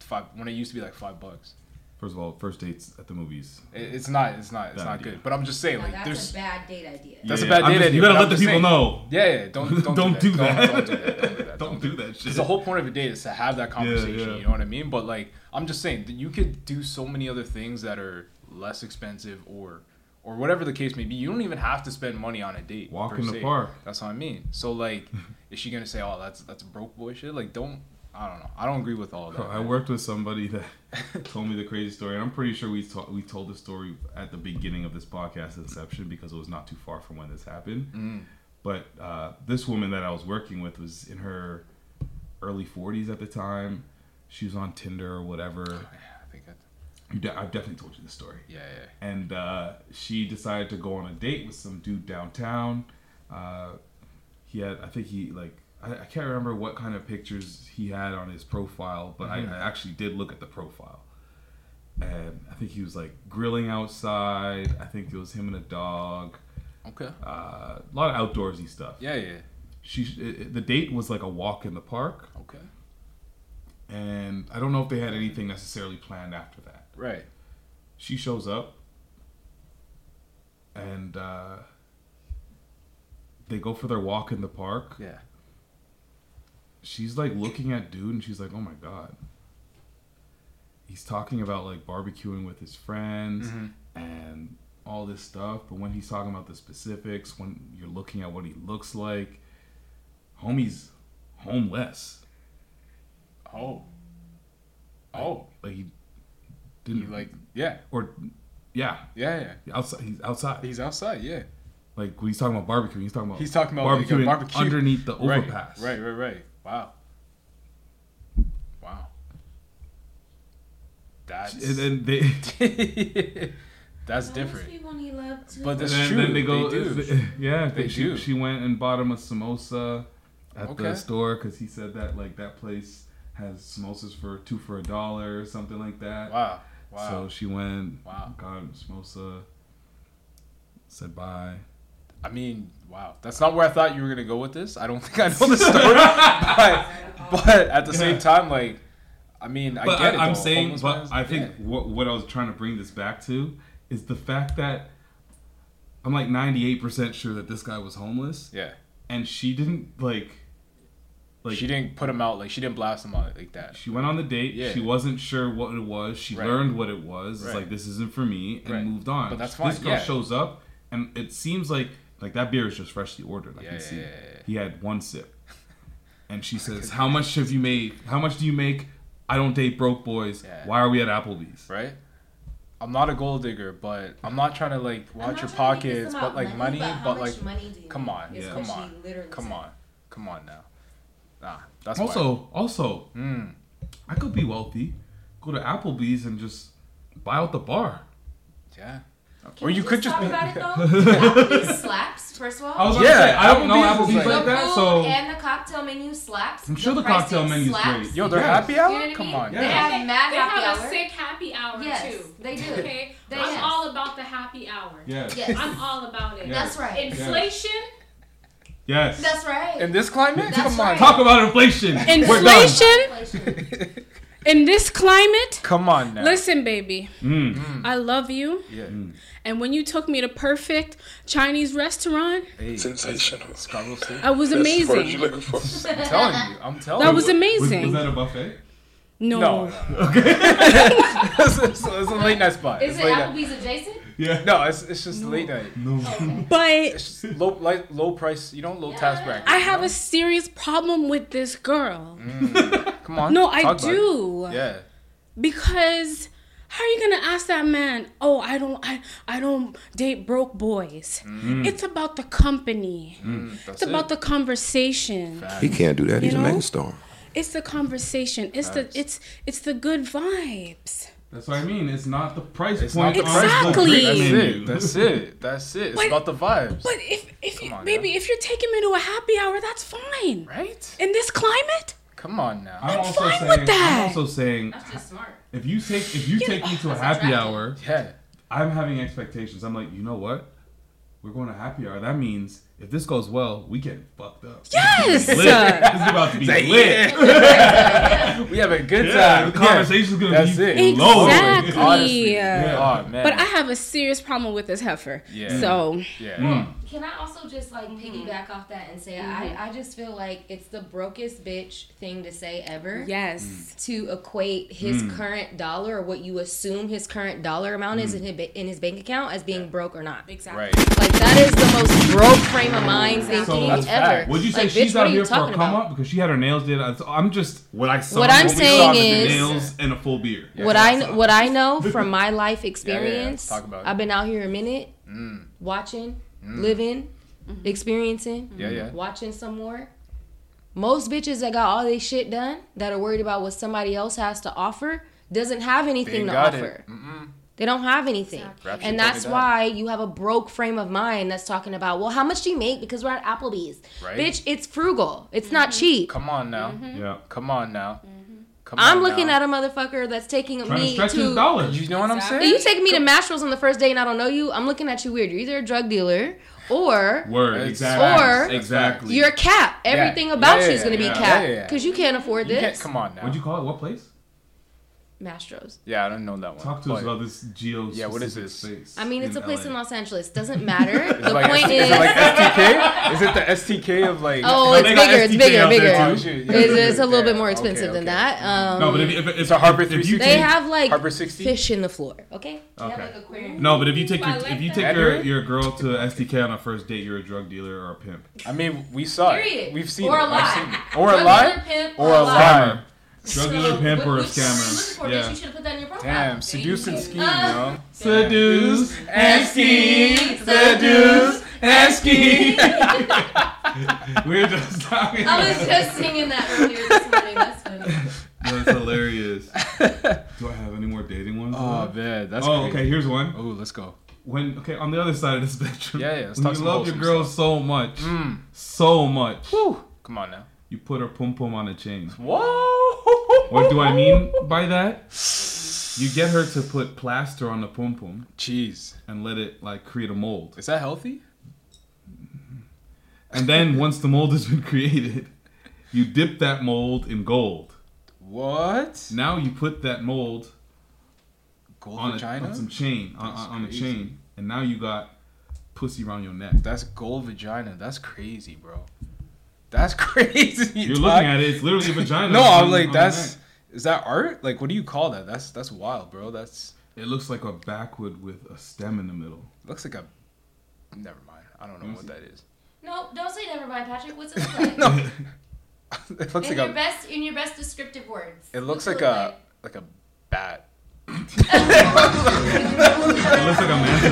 five when it used to be like five bucks. first of all, first dates at the movies. It, it's not. It's not. It's Bad not idea. good. But I'm just saying, Now, like, that's there's a bad date idea. That's Yeah, a bad I'm date just- idea. you gotta let the people saying- know. Yeah, yeah. Don't don't, Don't do do that. that. Don't, don't do that. Don't do that. Don't do that shit. The whole point of a date is to have that conversation. yeah. You know what I mean? But like, I'm just saying that you could do so many other things that are less expensive or or whatever the case may be. You don't even have to spend money on a date. Walk in the se. park. That's what I mean. So like, is she gonna say, "Oh, that's that's broke boy shit"? Like, don't. I don't know. I don't agree with all of that. I man. worked with somebody that told me the crazy story, and I'm pretty sure we ta- we told the story at the beginning of this podcast inception because it was not too far from when this happened. Mm. But uh, this woman that I was working with was in her early 40s at the time. She was on Tinder or whatever. I think I. You de- I've definitely told you the story. Yeah, yeah. And uh, she decided to go on a date with some dude downtown. Uh, he had, I think he like, I, I can't remember what kind of pictures he had on his profile, but Mhm. I, I actually did look at the profile. And I think he was like grilling outside. I think it was him and a dog. Okay. Uh, a lot of outdoorsy stuff. Yeah, yeah. She, it- the date was like a walk in the park. Okay. And I don't know if they had anything necessarily planned after that. Right. She shows up, and uh, they go for their walk in the park. Yeah. She's like looking at dude, and she's like, "Oh my god." He's talking about like barbecuing with his friends Mhm. and all this stuff, but when he's talking about the specifics, when you're looking at what he looks like, homie's homeless. Oh. Oh. Like he didn't He, mm. like yeah. or yeah Yeah, yeah. outside. He's outside. He's outside. Yeah. Like when he's talking about barbecue, he's talking about He's talking about like, barbecuing barbecue underneath the Right, overpass. Right, right, right. Wow. Wow. That's And then they that's Most different. people need love. But that's and then, true. then they go, do. yeah. They she, do. She went and bought him a samosa at Okay. the store because he said that like that place has samosas for two for a dollar or something like that. Wow. Wow. So she went, Wow. got samosa, said bye. I mean, wow. That's not where I thought you were gonna go with this. I don't think I know the story, but, but at the same time, like, I mean, I but get it. I, am though. saying, Homeless but I think what what I was trying to bring this back to is the fact that I'm like 98 percent sure that this guy was homeless. Yeah. and she didn't like Like she didn't put him out. Like she didn't blast him out like that. She went on the date. Yeah. She wasn't sure what it was. She Right. learned what it was. It's like this isn't for me, and Right. moved on. But that's This girl yeah. shows up, and it seems like like that beer is just freshly ordered. I Yeah, can yeah, see. yeah, yeah. He had one sip, and she says, "How much have you made? How much do you make? I don't date broke boys. Yeah. Why are we at Applebee's? Right. I'm not a gold digger, but I'm not trying to like watch your not trying to make this pockets, but like money, money, but but like, money come on, yeah, come on, literally come said. on, come on now. Nah, that's also, why. also, Mm. I could be wealthy, go to Applebee's and just buy out the bar. Yeah. Can or we you could just talk be. about it though? Applebee's slaps. First of all, I was gonna say, I don't know Applebee's like- like that, so and the cocktail menu slaps. I'm sure the pricing cocktail menu slaps. great. Yo, they're Yes. happy hour. You know what I Come mean? on, They yeah. have They, mad they happy have hour. a sick happy hour Yes, too. they do. Okay, They I'm yes. all about the happy hour. Yes. Yes. I'm all about it. Yes. That's right. Inflation. Yes. That's right. In this climate, That's come on, right. Talk about inflation. Inflation in this climate. come on now. Listen, baby, Mm. I love you. Yeah. And when you took me to perfect Chinese restaurant, Hey, Sensational. I was That's the word amazing. you looking for. I'm telling you, I'm telling That you. was Was, amazing. was that a buffet? no. No, no. it's, it's, it's a late night spot. Is it's it Applebee's night. Applebee's adjacent? Yeah. No, it's, it's just late night. No. But It's just low, like low price. You know, low tax bracket. I you have know? a serious problem with this girl. Come on. No, I talk about it. do. Yeah. Because how are you gonna ask that man? Oh, I don't, I, I don't date broke boys. It's about the company. Mm, that's It's about the conversation. He can't do that. He's You a know? megastar. It's the conversation. It's Facts. the, it's, it's the good vibes. That's what I mean. It's not the price It's point. not the on price. Exactly. That's it. That's it. That's it. It's But- about the vibes. But if, if, Come on, baby, now. if you're taking me to a happy hour, that's fine. Right? In this climate, Come on now. I'm also fine saying. with that. I'm also saying. That's just smart. If you take if you take me to a happy attractive. hour, Yeah. I'm having expectations. I'm like, you know what? We're going to happy hour. That means if this goes well, we get fucked up. Yes! This is about to be Say, lit. we have a good Yeah, time. the conversation's gonna That's be it. low. Exactly. Honestly. Yeah. Oh man. but I have a serious problem with this heifer. Yeah. So Yeah. Mm. Can I also just like mm-hmm. piggyback off that and say I, mm-hmm. I just feel like it's the brokest bitch thing to say ever. yes, mm. To equate his mm. current dollar or what you assume his current dollar amount is mm. in his, in his bank account as being broke or not. exactly. Right. Like that is the most broke frame of mind thinking That's ever. fact. Would you say Like, she's bitch, out are here for a talking come about? up because she had her nails did? I- I'm just what I saw. What I'm we saying saw, is- nails and a full beer. what I what I know from my life experience, Talk about. I've been out here a minute, mm. watching, mm. living, mm-hmm. experiencing, Yeah, yeah. watching some more. Most bitches that got all this shit done that are worried about what somebody else has to offer doesn't have They anything ain't to got offer. They don't have anything. Rap shit And that's why you have a broke frame of mind that's talking about, well, how much do you make because we're at Applebee's? Right. Bitch, it's frugal. It's not mm-hmm. cheap. Come on now. Mm-hmm. Yeah. Come on now. Mm-hmm. Come I'm on looking now. at a motherfucker that's taking Trying to me stretch his to. dollars. You know what I'm If saying? you taking me to Mastros on the first day and I don't know you, I'm looking at you weird. You're either a drug dealer or Word. It's Exactly. facts. exactly. you're a cap. Yeah. Everything about Yeah, you is going to be yeah, cap yeah, yeah. because you can't afford You can't- this. come on now. What'd you call it? What place? Mastros. Yeah, I don't know that one. Talk to us But- about this geo. Yeah, what is this? Space I mean, it's a place in Los Angeles. Doesn't matter. The like point S- is. is it like STK? Is it the STK of like? Oh, No, it's they got bigger. It's bigger. Bigger. Oh, too. It's, it's a little bit more okay, expensive than that. Um, No, but if, if, if, It's a Harbor if, if 360. they have like Harbor 60? fish in the floor. Okay. They have, Okay. like, aquarium. no, but if you take your, if you take your, your girl to STK on a first date, you're a drug dealer or a pimp. I mean, we saw Period. it. We've seen Or it. lie. Or a lie. Or or a a lie. Drug dealer, pimp, or a What- what you looking scammer. for, bitch? Yeah. You should have put that in your profile. Damn, There seduce you and scheme, Uh, yo. Seduce and scheme, seduce and scheme. We're just talking. I was just singing that earlier this morning. That's funny. That's hilarious. Do I have any more dating ones? Oh man, that's oh, crazy. okay. Here's one. Oh, let's go. When okay, on the other side of the spectrum. Yeah, yeah, let's when talk you love your girl stuff. so much, Mm. so much, Come on now. You put her pum pum on a chain. Whoa. What do I mean by that? You get her to put plaster on the pum pum Jeez, and let it like create a mold. is that healthy? And then once the mold has been created, you dip that mold in gold. What? Now you put that mold Gold on, a, on some chain, on, on a chain, and now you got pussy around your neck. That's gold vagina. That's crazy, bro. That's crazy. You're dog. looking at it. It's literally a vagina. No, I'm like that's is that art? Like, what do you call that? That's that's wild, bro. That's It looks like a backwood with a stem in the middle. looks like a. Never mind. I don't know what that is. No, don't say never mind, Patrick. What's it look like? no, it looks in like your a. best in your best descriptive words. It looks like it a like a bat. It looks like a manta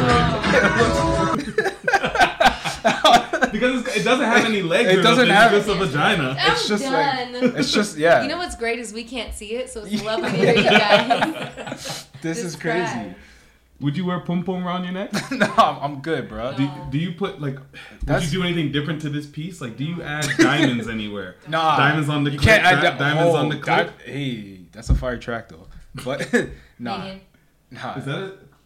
ray. because it's, it doesn't have any legs. It doesn't have- It's just a vagina. I'm It's just like- done. it's just- yeah. You know what's great is we can't see it, so it's lovely to you guys. This is describe. crazy. Would you wear pom pom around your neck? no, I'm, I'm good, bro. Do, do you put like? Would you do anything different to this piece? Like, do you add diamonds anywhere? Nah, diamonds on the you clip. can't add di- that. diamonds oh, on the clip. di- hey, that's a fire track though. But nah, Megan. nah. Is that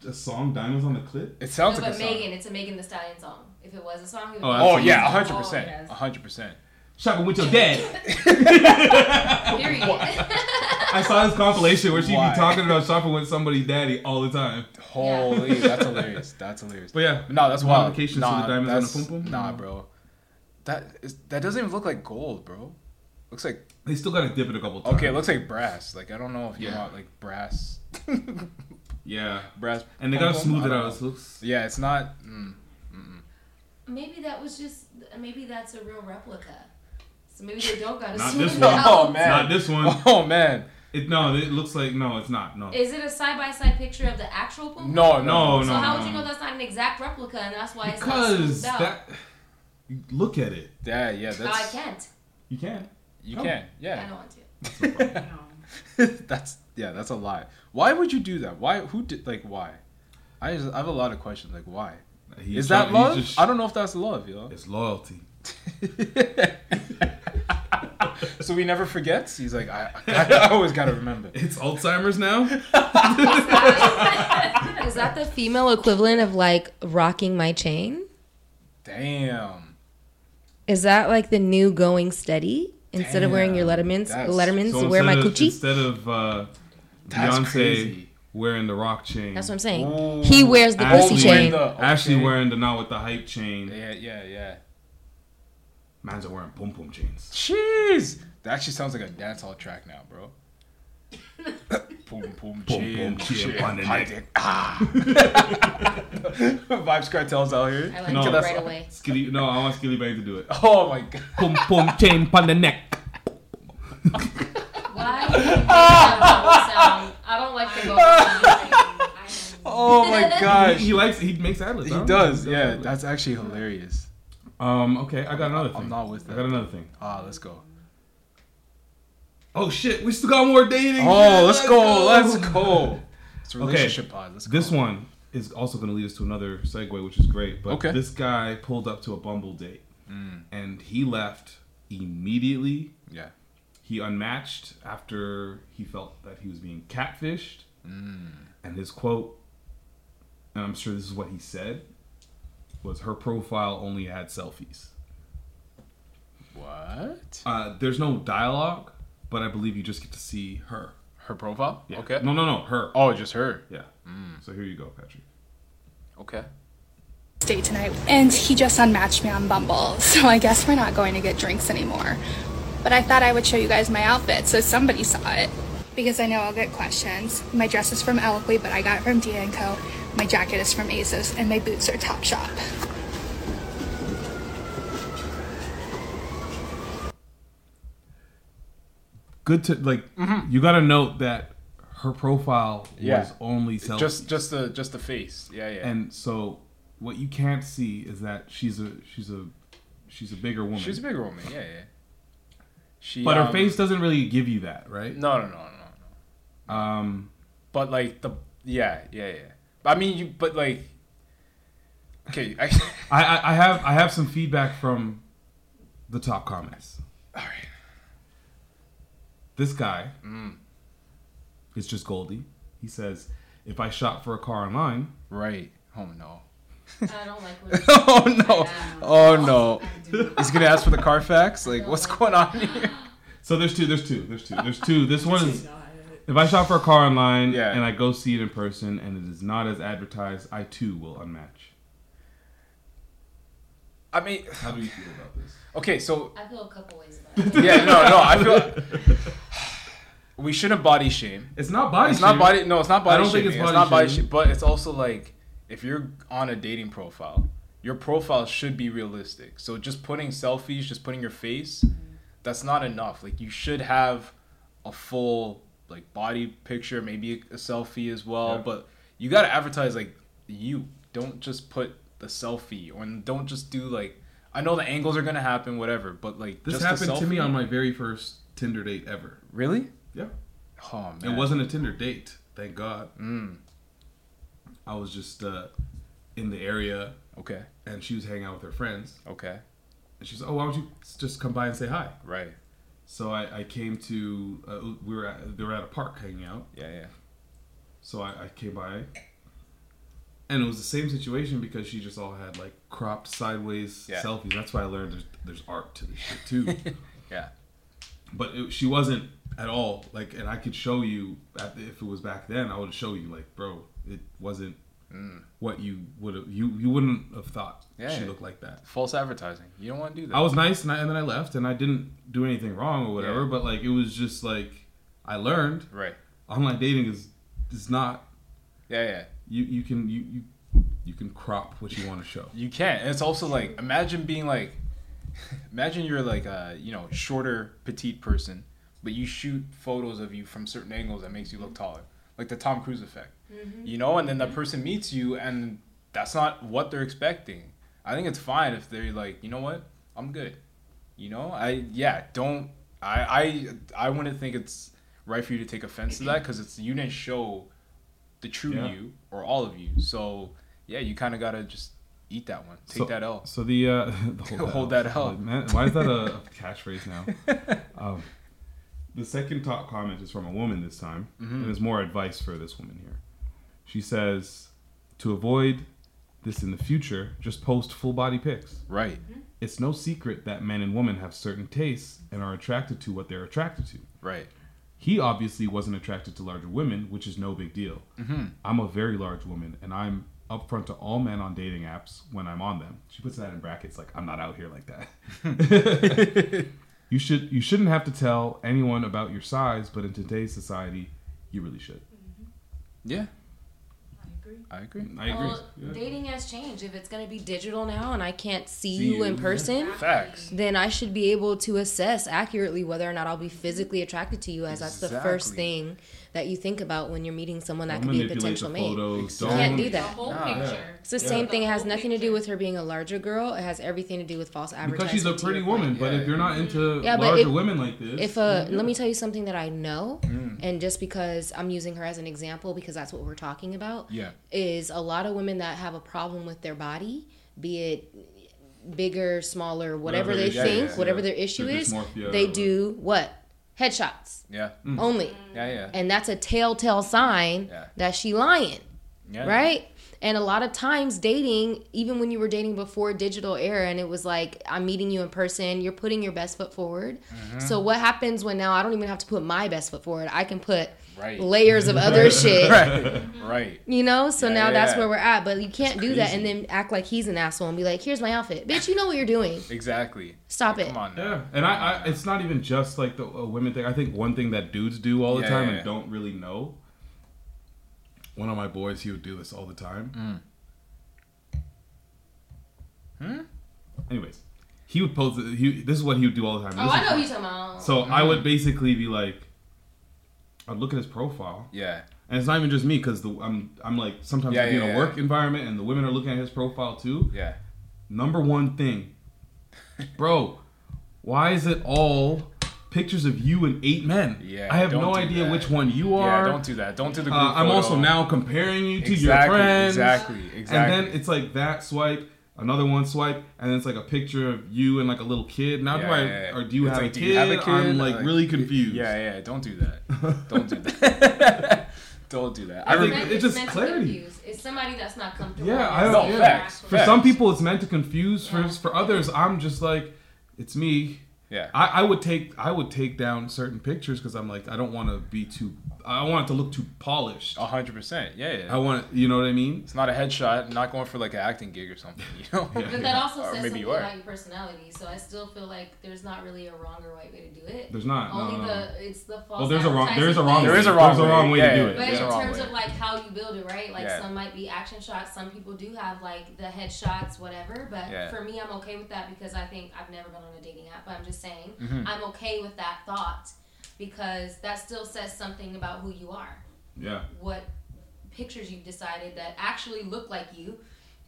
a, a song? Diamonds on the clip. It sounds no, like but a song. Megan, it's a Megan Thee Stallion song. If it was a song, it would Oh, be Oh yeah, Oh, hundred percent, yes. hundred percent. Shopping with your dad. Period. I saw this compilation where she Why? be talking about shopping with somebody's daddy all the time. Holy, that's hilarious. That's hilarious. But yeah, no, that's wild. modifications to Nah, the diamonds on the that's- pum-pum? Nah, bro. That is that doesn't even look like gold, bro. Looks like They still gotta dip it a couple times. okay. It looks like brass. Like I don't know if you Yeah. want like brass. Yeah, brass. and they gotta smooth it out. It looks. Yeah, it's not. Mm. Maybe that was just. Maybe that's a real replica. So maybe they don't gotta Not this one. out. Oh man. Not this one. Oh man. It no. It looks like no. It's not. No. Is it a side by side picture of the actual pum? No, no, no. So no. how would you know that's not an exact replica and that's why it's not smoothed out? that. Look at it. Yeah, yeah. No, I can't. You can. you Oh. can. Yeah. I don't want to. that's yeah. That's a lie. Why would you do that? Why? Who did? Like why? I just I have a lot of questions. Like why? He's Is that trying- love? just- I don't know if that's love, yo. It's loyalty. so he never forgets. He's like, I, I, I always gotta remember. It's Alzheimer's now. Is that the female equivalent of like rocking my chain? Damn. Is that like the new going steady? Instead of wearing your Damn, Letterman's, that's- Letterman's, So wear my instead of- coochie. Instead of uh, That's Beyonce crazy. Wearing the rock chain. That's what I'm saying. Ooh. He wears the Ashley, pussy chain. the- Ashley wearing the not with the hype chain. Yeah, yeah, yeah. Man's are wearing pom pom chains. Jeez, that actually sounds like a dancehall track now, bro. boom, boom, Boom, chin, boom, chin, chin, on the neck. dick. Ah. Vibes cartels out here. I like No. it That's- right away. Skilly, no, I want Skillibeng to do it. Oh my god. Pom pom chain on the neck. Why? Do you make that whole sound? I don't like the vocal sound. Oh my gosh. He, he likes. He makes ad libs. He does, yeah. That's actually hilarious. Um. Okay, I got another thing. I'm not with that. I got another thing. Ah, let's go. Oh shit, we still got more dating. Oh, shit. let's go. Let's go. It's a Okay, pod. Let's go. This one is also going to lead us to another segue, which is great. But Okay. this guy pulled up to a Bumble date, Mm. and he left immediately. Yeah. He unmatched after he felt that he was being catfished. Mm. And his quote, and I'm sure this is what he said, was her profile only had selfies. What? Uh, there's no dialogue, but I believe you just get to see her. Her profile? Yeah. Okay. No, no, no, her. Oh, just her. Yeah. So here you go, Patrick. Okay. date tonight, and he just unmatched me on Bumble, so I guess we're not going to get drinks anymore. But I thought I would show you guys my outfit so somebody saw it. Because I know I'll get questions. My dress is from Eloquii, but I got it from Dia & Co. My jacket is from ASOS, and my boots are Topshop. Good to like. Mm-hmm. You got to note that her profile Yeah. was only selfies. Just just the just the face. Yeah, yeah. and so what you can't see is that she's a she's a she's a bigger woman. She's a bigger woman. Yeah, yeah. She. but um, her face doesn't really give you that, right? No, no, no, no, no. Um, But like the yeah, yeah, yeah. I mean, you. But like. Okay. I, I, I I have I have some feedback from the top comments. All right. This guy Mm. is just Goldie. He says, "If I shop for a car online, right? Oh no." I don't like what oh no! Oh no! He's gonna ask for the Carfax. Like, what's going on here? So there's two. There's two. There's two. There's two. This one is if I shop for a car online Yeah. and I go see it in person and it is not as advertised, I too will unmatch. I mean, how do you feel about this? Okay, so I feel a couple ways about it. yeah, no, no, I feel we shouldn't body shame. It's not body It's not body. No, it's not body shame. I don't think shaming. it's It's, body not body shaming. shaming. But it's also like if you're on a dating profile, your profile should be realistic. So just putting selfies, just putting your face, that's not enough. Like you should have a full like body picture, maybe a selfie as well. Yeah. But you gotta advertise like you. Don't just put the selfie, or don't just do like. I know the angles are gonna happen, whatever. But like This happened to me on my very first Tinder date ever. Really? Yeah. Oh man. It wasn't a Tinder date, thank God. Mm. I was just uh, in the area. Okay. And she was hanging out with her friends. Okay. And she's, oh, why don't you just come by and say hi? Right. So I, I came to, uh, we were at, they were at a park hanging out. Yeah, yeah. So I, I came by. And it was the same situation because she just all had like cropped sideways Yeah. selfies. That's why I learned there's, there's art to this shit too. Yeah. But it, she wasn't at all like, and I could show you at, if it was back then. I would show you like, bro, it wasn't mm. what you would have. You you wouldn't have thought Yeah, she looked like that. False advertising. You don't want to do that. I was nice, and, I, and then I left, and I didn't do anything wrong or whatever. Yeah. But like, it was just like I learned. Right. Online dating is is not. Yeah, yeah. You you can you you you can crop what you want to show. You can. And it's also like imagine being like imagine you're like a, you know, shorter petite person, but you shoot photos of you from certain angles that makes you look taller. Like the Tom Cruise effect. Mhm. You know, and then that person meets you and that's not what they're expecting. I think it's fine if they're like, you know what? I'm good. You know? I yeah, don't I I I wouldn't think it's right for you to take offense to that cuz it's you didn't show the true Yeah. you or all of you. So, yeah, you kind of got to just eat that one. Take So- that L. So the, uh, the Hold that L. Man, why is that a, a catchphrase now? um, the second top comment is from a woman this time, Mhm. and there's more advice for this woman here. She says, to avoid this in the future, just post full body pics. Right. It's no secret that men and women have certain tastes and are attracted to what they're attracted to. Right. He obviously wasn't attracted to larger women, which is no big deal. Mhm. I'm a very large woman, and I'm upfront to all men on dating apps when I'm on them. She puts that in brackets, like I'm not out here like that. you should you shouldn't have to tell anyone about your size, but in today's society, you really should. Mm-hmm. Yeah. I agree. I agree. Well, Yeah. dating has changed. If it's going to be digital now and I can't see, See you, you, in yeah. person, Facts. then I should be able to assess accurately whether or not I'll be physically attracted to you, as that's the first thing that you think about when you're meeting someone that Don't could be a potential mate. photos. You can't Don't- that. The whole Nah. picture. It's the Yeah. same thing. It has nothing to do with her being a larger girl. It has everything to do with false advertising. Because she's a pretty woman, but if you're not into Yeah, larger if- women like this, If uh, yeah. let me tell you something that I know, Mm. and just because I'm using her as an example, because that's what we're talking about, Yeah. is a lot of women that have a problem with their body, be it bigger, smaller, whatever Whatever they it is, think, yeah. whatever Yeah. their issue is, they do what headshots Yeah. only, Yeah, yeah. and that's a telltale sign Yeah. that she lying, Yeah. right? And a lot of times dating, even when you were dating before digital era, and it was like I'm meeting you in person, you're putting your best foot forward. Mm-hmm. So what happens when now I don't even have to put my best foot forward? I can put Right. layers of other shit. right. Right. You know, so Yeah, now yeah, that's yeah. where we're at. But you can't do that and then act like he's an asshole and be like, "Here's my outfit, bitch. You know what you're doing. Exactly. Stop it." Come on now. Yeah, and I, I it's not even just like the uh, women thing. I think one thing that dudes do all the Yeah, time yeah, and don't really know. One of my boys, he would do this all the time. Hmm? Anyways, he would post. He this is what he would do all the time. Oh, This I is- know who you're talking about. So I Mm. would basically be like, I'd look at his profile. Yeah. And it's not even just me because I'm I'm like sometimes Yeah, I'd be yeah, in a yeah. work environment and the women are looking at his profile too. Yeah. Number one thing, bro, why is it all pictures of you and eight men? Yeah, I have no idea that. which one you are. Yeah, don't do that. Don't do the Uh, group I'm photo. also now comparing you to Exactly, your friends. exactly, exactly. And then it's like that swipe, another one swipe, and then it's like a picture of you and like a little kid. Now do Yeah, I yeah, yeah. or do you, It's have, like, a do kid? you have a kid? I'm like, Like, really confused. Yeah, yeah. Don't do that. Don't do that. don't do that. I think remember- it's just clarity. It's somebody that's not comfortable. Yeah, I don't. yeah. facts, For facts. some people, it's meant to confuse. For for others, I'm just like, it's me. Yeah. I, I would take I would take down certain pictures because I'm like I don't want to be too I want it to look too polished. A hundred percent. Yeah, yeah. I want you know what I mean. It's not a headshot. Not going for like an acting gig or something. You know. But that also Or says maybe something you are. about your personality. So I still feel like there's not really a wrong or right way to do it. There's not, no, Only no. the it's the false. Well, there's a wrong- there is a wrong way. There is a wrong There's a wrong There's a wrong way. way to Yeah, do yeah, it. But there's a in wrong terms way. of like how you build it, right? Like Yeah. some might be action shots, some people do have like the headshots, whatever. But Yeah. for me, I'm okay with that because I think I've never been on a dating app. But I'm just saying Mhm. I'm okay with that thought because that still says something about who you are. Yeah. What pictures you've decided that actually look like you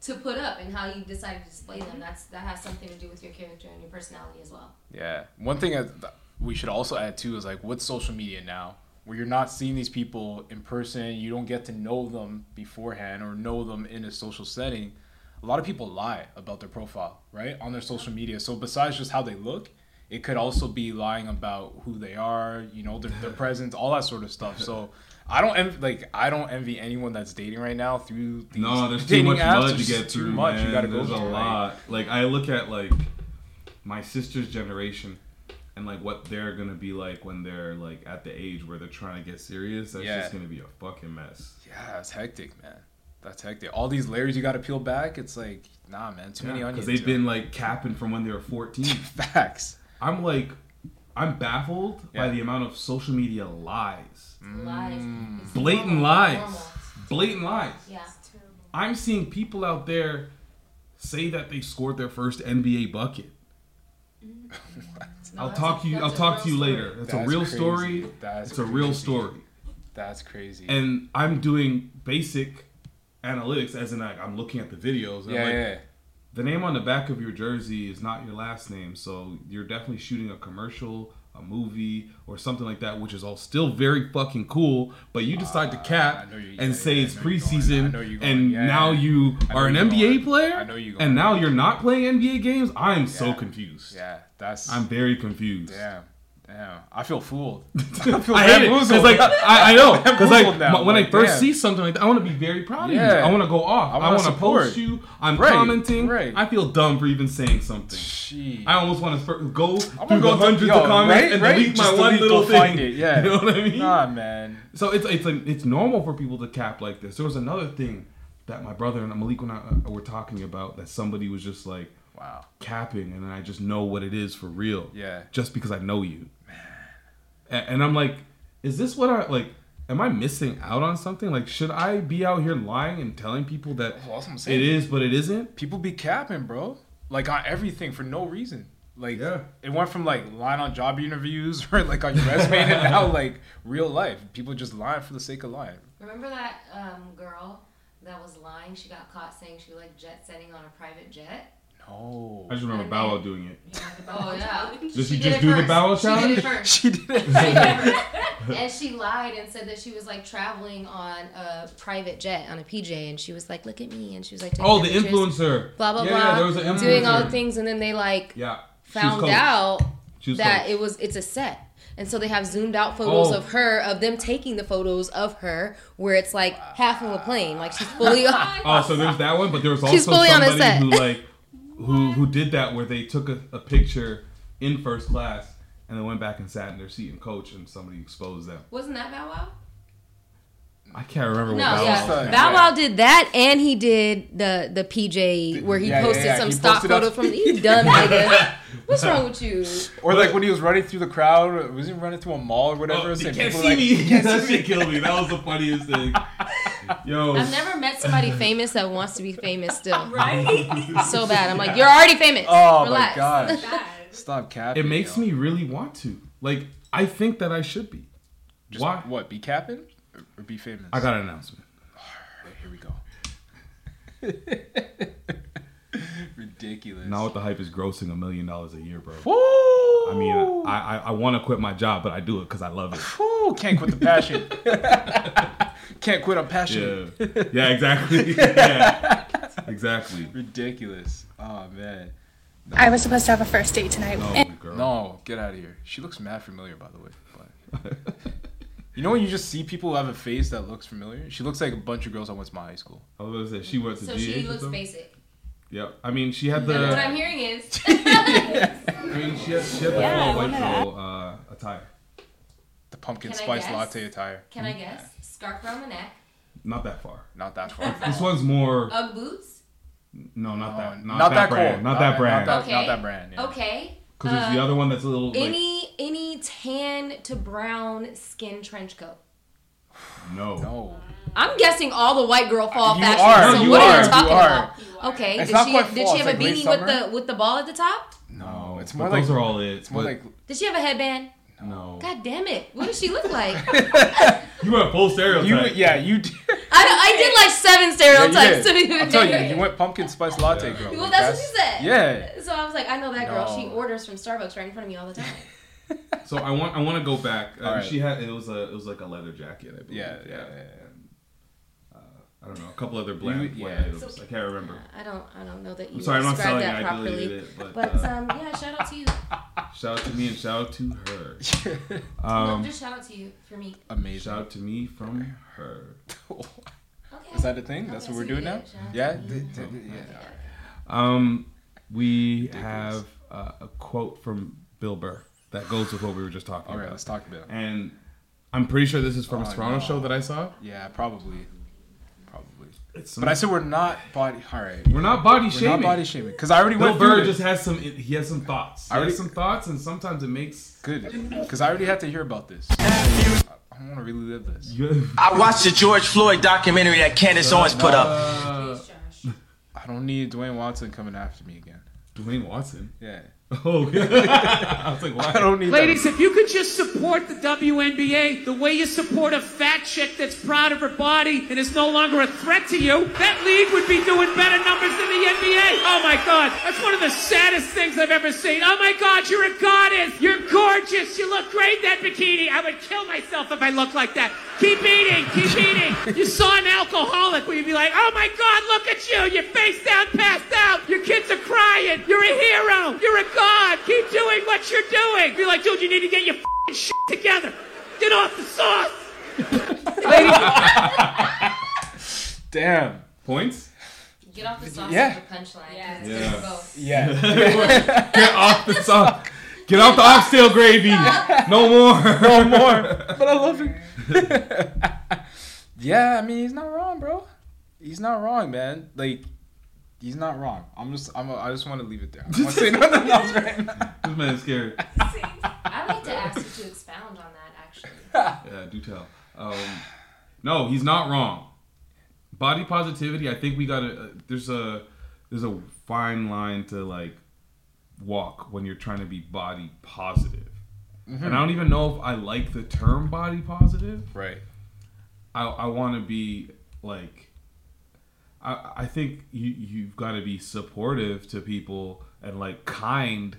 to put up and how you decided to display them. That's that has something to do with your character and your personality as well. Yeah. One thing that that we should also add too is like with social media now, where you're not seeing these people in person, you don't get to know them beforehand or know them in a social setting. A lot of people lie about their profile, right, on their social media. So besides just how they look, it could also be lying about who they are, you know, their, their presence, all that sort of stuff. So I don't envy, like I don't envy anyone that's dating right now through these No, there's too much mud to get too through. much man. you gotta go There's through. a lot. Like I look at like my sister's generation and like what they're gonna be like when they're like at the age where they're trying to get serious. That's Yeah. just gonna be a fucking mess. Yeah, it's hectic, man. That's hectic. All these layers you got to peel back. It's like, nah, man, too many onions. because they've been like capping from when they were 14. Facts. I'm like, I'm baffled by the amount of social media lies, Lies. Mm. It's blatant normal. lies, Normal. blatant lies. Yeah. I'm seeing people out there say that they scored their first NBA bucket. Mm-hmm. I'll that's talk a- to you. I'll talk to you story. later. It's That's a real crazy. story. That's it's a real story. That's crazy. And I'm doing basic analytics, as in like I'm looking at the videos. And Yeah, I'm like, yeah. The name on the back of your jersey is not your last name, so you're definitely shooting a commercial, a movie, or something like that, which is all still very fucking cool. But you decide to cap Ah, and yeah, say yeah, it's I know you're going. I preseason, going. and Yeah, now you are an NBA going. player, I know you're going. and now you're not playing NBA games. I'm so confused. Yeah, that's. I'm very confused. Damn. Damn. I feel fooled. I feel I hate it like I, I know because like Bamboozled now. when I first damn. see something like that, I want to be very proud of you. I want to go off. I wanna support. post you. I'm Right, commenting. right. I feel dumb for even saying something. Jeez. I almost want to go I'm through the go through- hundreds yo, of comments right, and right? delete my Just one delete, little thing. find it, yeah. you know what I mean? Nah, man. So it's it's like it's normal for people to cap like this. There was another thing that my brother and Malik and I uh, were talking about that somebody was just like, wow, capping, and then I just know what it is for real. Yeah. Just because I know you. Man. And I'm like, is this what I like? Am I missing out on something? Like, should I be out here lying and telling people that Well, that's what I'm saying. it is, but it isn't? People be capping, bro. Like on everything for no reason. Like Yeah. it went from like lying on job interviews or like on your resume and now like real life. People just lying for the sake of lying. Remember that um, girl that was lying? She got caught saying she liked jet setting on a private jet. No. I just remember And Bow Wow doing it. Oh yeah. Did she She just it do the first. Bow Wow She did challenge? it first. She did it. She did it and she lied and said that she was like traveling on a private jet on a PJ, and she was like, "Look at me," and she was like, Oh, the pictures, influencer. Blah blah Yeah, blah. there was an influencer. doing all the things, and then they like Yeah. Found out that coach. it was it's a set. And so they have zoomed out photos Oh. of her, of them taking the photos of her, where it's like half of a plane, like she's fully on. Oh, so there's that one, but there was also She's fully on a somebody set. who like who who did that where they took a, a picture in first class and then went back and sat in their seat and coach and somebody exposed them. Wasn't that Bow Wow? I can't remember No, what that yeah. was. Bow Wow did that, and he did the the PJ where he Yeah, yeah, posted yeah. some He stock posted up- from. You dumb nigga? What's wrong with you? Or like when he was running through the crowd, was he running through a mall or whatever? Oh, saying you can't see like, me. "You can't that see me." shit killed me. That was the funniest thing. Yo, I've never met somebody famous that wants to be famous still. Right? So bad. I'm like, you're already famous. Oh Relax. my gosh. Stop capping. it makes yo. me really want to. Like, I think that I should be. Just, Why? What? Be capping or, or be famous? I got an announcement. Alright, here we go. Ridiculous. Now what the hype is grossing a million dollars a year, bro. Woo! I mean, I I, I want to quit my job, but I do it because I love it. Woo! Can't quit the passion. Can't quit on passion. Yeah, yeah, exactly. yeah, exactly. Ridiculous. Oh man. I was supposed to have a first date tonight. No, and- girl. No, get out of here. She looks mad familiar, by the way. But you know when you just see people who have a face that looks familiar? She looks like a bunch of girls I went to my high school. I was gonna say she went to So GH she or looks something? basic. Yep. I mean, she had the. That's what I'm hearing is. I mean, she had, she had the Yeah, full white wanted girl uh, attire. the pumpkin Can spice guess? latte attire. Can I guess? Scarf around the neck. Not that far. Not that far. This one's more. Ugg boots. No, not that. Not, not that, that brand. cold. Not Not that that- brand. not Okay. Not that brand, yeah. Okay. Because there's the Uh, other one that's a little like Any any tan to brown skin trench coat. no. No. I'm guessing all the white girl fall You fashion. are, so you what are are, you you talking are. about? Okay. It's did not she quite did she have it's a like beanie with the with the ball at the top? No, it's But more those are all it. It's more like Did she have a headband? No. God damn it! What does she look like? You went full stereotype. you. Yeah, you. Did. I, I did like seven stereotypes Yeah, to you did. I'm telling you, you went pumpkin spice latte, girl. Well, Like, that's, what you said. Yeah. So I was like, I know that girl. She orders from Starbucks right in front of me all the time. So I want I want to go back. Uh, All right. She had it was a it was like a leather jacket. I believe. Yeah, yeah, yeah. And, uh, I don't know a couple other bland You- yeah. items. I can't remember. I don't I don't know that you I'm sorry, I'm not described selling that it. I properly. deleted it, but, but uh, um, yeah, shout out to you. Shout out to me and shout out to her. no, Um, just shout out to you for me. Amazing. shout out to me from her. Okay. Is that a thing? That's what we're doing now? Yeah. D- d- d- yeah. Um, we have uh, a quote from Bill Burr that goes with what we were just talking All right, about. let's talk about it. And I'm pretty sure this is from a Oh, Toronto no. show that I saw. Yeah, probably. Probably. It's But I said we're not body. All right. We're not body We're shaming. not body shaming because I already Bill went through Burr it. just has some. He has some thoughts. I He already- has some thoughts, and sometimes it makes good because I already had to hear about this. I want to relive this. I watched the George Floyd documentary that Candace Owens put up. Uh, I don't need Dwayne Watson coming after me again. Dwayne Watson. Yeah. Oh, I was like, why? I don't need. Ladies, if you could just support the WNBA the way you support a fat chick that's proud of her body and is no longer a threat to you, that league would be doing better numbers than the NBA. Oh my God, that's one of the saddest things I've ever seen. Oh my God, you're a goddess. You're gorgeous. You look great in that bikini. I would kill myself if I looked like that. Keep eating, keep eating. You saw an alcoholic where you'd be like, oh my God, look at you. You're face down, passed out. Your kids are crying. You're a hero. You're a god. Keep doing what you're doing. Be like, dude, you need to get your f***ing shit together. Get off the sauce. Damn. Points. Get off the sauce Yeah. with the punchline. Yeah. Yeah. Both. Yeah. Get off the sauce. Get off the oxtail gravy. No more. no more. But I love it. yeah, I mean he's not wrong, bro. He's not wrong, man. Like he's not wrong. I'm just I'm a, I just want to leave it there. I don't want to say nothing else right now. This man is scared. I'd like to ask you to expound on that actually. Yeah, do tell. Um, no, he's not wrong. Body positivity. I think we gotta. Uh, there's a there's a fine line to like walk when you're trying to be body positive. Mhm. And I don't even know if I like the term body positive. Right. I I want to be like. I I think you you've got to be supportive to people and like kind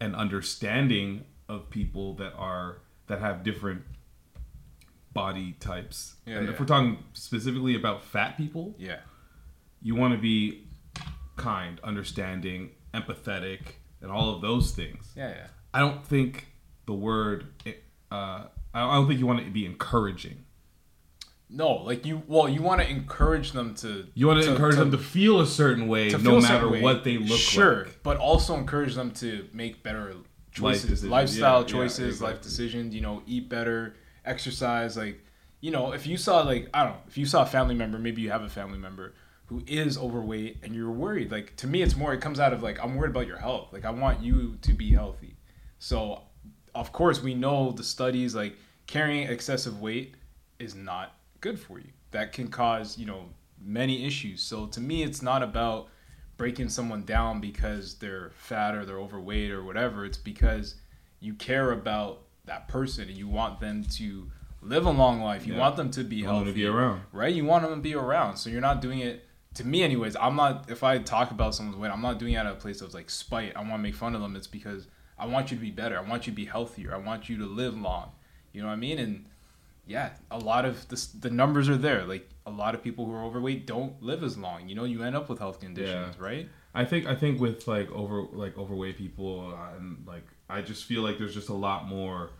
and understanding of people that are that have different body types. Yeah, and yeah. if we're talking specifically about fat people, Yeah. you want to be kind, understanding, empathetic, and all of those things. Yeah, yeah. I don't think the word. Uh, I don't think you want to be encouraging. No, like you. Well, you want to encourage them to. You want to, encourage them to feel a certain way, to no matter way. what they look sure, like. but also encourage them to make better choices, lifestyle Yeah, yeah, choices, life decisions. You know, eat better, exercise. Like, you know, if you saw like I don't know, if you saw a family member, maybe you have a family member who is overweight and you're worried. Like to me, it's more. It comes out of like I'm worried about your health. Like I want you to be healthy. So, of course, we know the studies like carrying excessive weight is not good for you. That can cause, you know, many issues. So to me, it's not about breaking someone down because they're fat or they're overweight or whatever. It's because you care about that person and you want them to live a long life. You Yeah. want them to be You want healthy. them to be around. Right? You want them to be around. So you're not doing it to me anyways. I'm not if I talk about someone's weight, I'm not doing it out of a place of like spite. I want to make fun of them. It's because I want you to be better. I want you to be healthier. I want you to live long. You know what I mean? And yeah, a lot of the the numbers are there. Like a lot of people who are overweight don't live as long. You know, you end up with health conditions, right? I think I think with like over like overweight people and like I just feel like there's just a lot more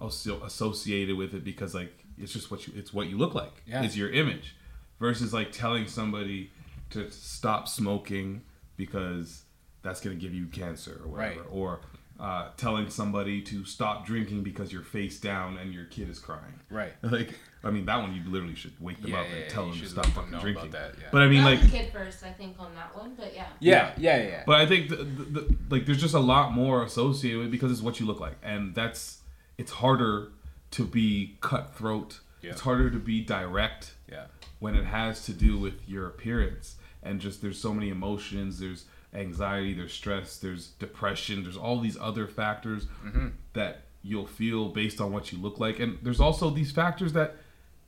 associated with it because like it's just what you it's what you look like. Yeah. It's your image versus like telling somebody to stop smoking because that's gonna give you cancer or whatever Right. or uh, telling somebody to stop drinking because you're face down and your kid is crying. Right. Like, I mean, that one you literally should wake them Yeah, up yeah, and yeah, tell them to stop fucking know about drinking. that, yeah. But I mean, That like, kid first, I think, on that one. But yeah. Yeah, yeah, yeah, yeah. but I think the, the, the, like there's just a lot more associated with it because it's what you look like, and that's it's harder to be cutthroat. Yeah. It's harder to be direct. Yeah. When it has to do with your appearance and just there's so many emotions. There's anxiety. There's stress. There's depression. There's all these other factors Mhm. that you'll feel based on what you look like, and there's also these factors that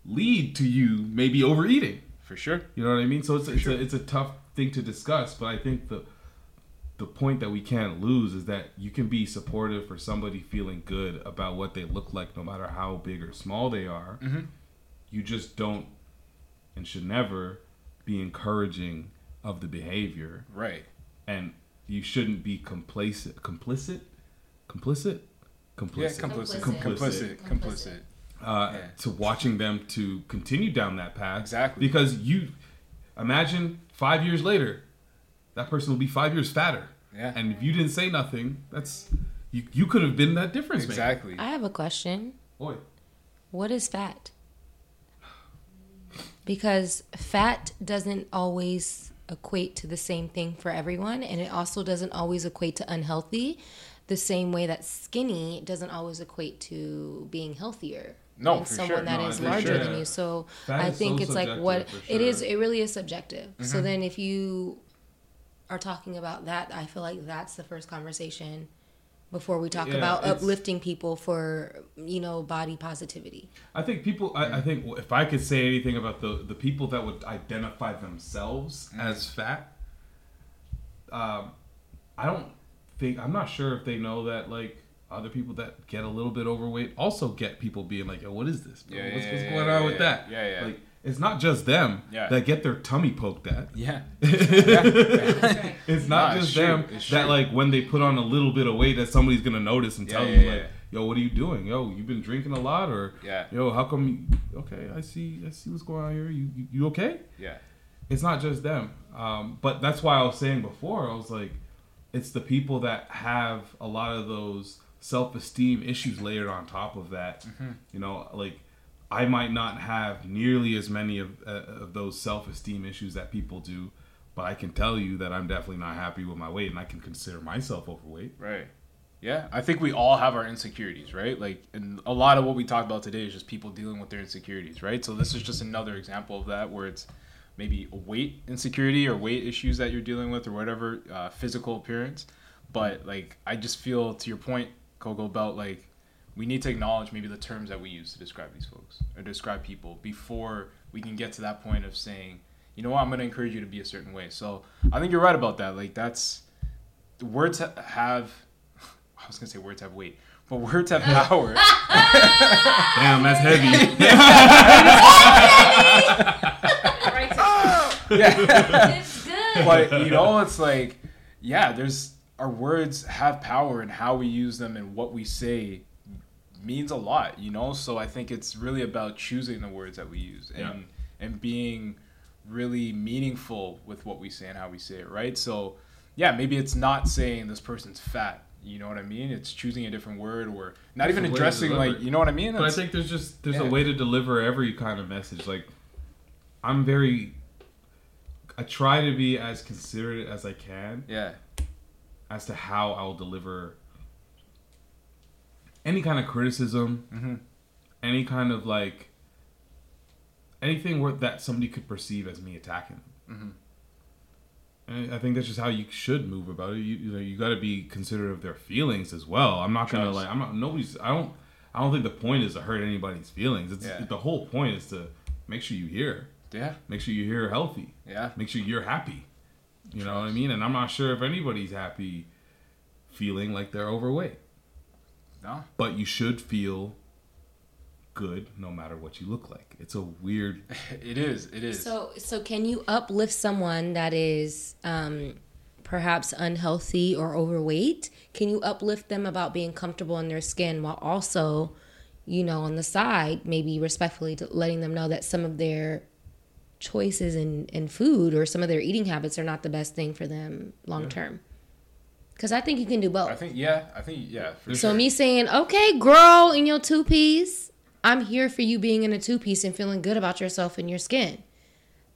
lead to you maybe overeating. For sure. You know what I mean? So it's it's sure. a it's a tough thing to discuss, but I think the the point that we can't lose is that you can be supportive for somebody feeling good about what they look like, no matter how big or small they are. Mhm. You just don't and should never be encouraging of the behavior, Right. And you shouldn't be complacent, complicit, complicit, complicit, Yeah, complicit. Complicit. Complicit. uh, Yeah. to watching them to continue down that path. Exactly. Because you imagine five years later, that person will be five years fatter. Yeah. And if you didn't say nothing, that's you. You could have been that difference. maker. Exactly. I have a question. Oi. What is fat? Because fat doesn't always equate to the same thing for everyone, and it also doesn't always equate to unhealthy, the same way that skinny doesn't always equate to being healthier. No, than for someone sure. that No, is larger sure. than you. So Fat I think so it's like what for it is. It really is subjective. So Mhm. then, if you are talking about that, I feel like that's the first conversation before we talk Yeah, about uplifting people for you know body positivity. I think people. I, I think if I could say anything about the the people that would identify themselves Mm-hmm. as fat, um, I don't think I'm not sure if they know that like other people that get a little bit overweight also get people being like, "Yo, what is this? bro? Yeah, what's yeah, what's yeah, going yeah, on yeah, with that? yeah, yeah. Like it's not just them Yeah. that get their tummy poked at. Yeah. it's not Nah, just true, them it's that true. like when they put on a little bit of weight that somebody's gonna notice and Yeah, tell yeah, you like, "Yo, what are you doing? Yo, you've been drinking a lot, or Yeah. yo, how come? You, okay, I see, I see what's going on here. You, you, you okay? Yeah. It's not just them, um, but that's why I was saying before. I was like, it's the people that have a lot of those self-esteem issues layered on top of that. Mhm. You know, like I might not have nearly as many of, uh, of those self-esteem issues that people do, but I can tell you that I'm definitely not happy with my weight, and I can consider myself overweight. Right. Yeah, I think we all have our insecurities, right? Like, and a lot of what we talked about today is just people dealing with their insecurities, right? So this is just another example of that, where it's maybe weight insecurity or weight issues that you're dealing with, or whatever uh, physical appearance. But like, I just feel to your point, Coco, Belt, like we need to acknowledge maybe the terms that we use to describe these folks or describe people before we can get to that point of saying, you know what, I'm going to encourage you to be a certain way. So I think you're right about that. Like that's words have. I was gonna say words have weight, but words have power. Damn, that's heavy. yeah. It's good. But you know, it's like, yeah, there's our words have power, and how we use them and what we say means a lot. You know, so I think it's really about choosing the words that we use and Yeah. and being really meaningful with what we say and how we say it. Right. So yeah, maybe it's not saying this person's fat. You know what I mean? It's choosing a different word or not It's even a way to addressing like you know what I mean. But I think there's just there's Yeah. a way to deliver every kind of message. Like I'm very I try to be as considerate as I can. Yeah. As to how I'll deliver any kind of criticism, Mhm. any kind of like anything where that somebody could perceive as me attacking them. Mhm. And I think that's just how you should move about it. You, you know, you got to be considerate of their feelings as well. I'm not gonna Trust. like. I'm not. Nobody's. I don't. I don't think the point is to hurt anybody's feelings. It's Yeah. the whole point is to make sure you hear. Yeah. Make sure you hear healthy. Yeah. Make sure you're happy. You know what I mean? And I'm not sure if anybody's happy feeling like they're overweight. No. But you should feel good no matter what you look like. It's a weird. It is. It is. So, so can you uplift someone that is um, perhaps unhealthy or overweight? Can you uplift them about being comfortable in their skin while also, you know, on the side, maybe respectfully letting them know that some of their choices in, in food or some of their eating habits are not the best thing for them long term? Because I think you can do both. I think yeah, I think yeah. So sure. me saying, okay, girl, in your two piece, I'm here for you being in a two piece and feeling good about yourself and your skin.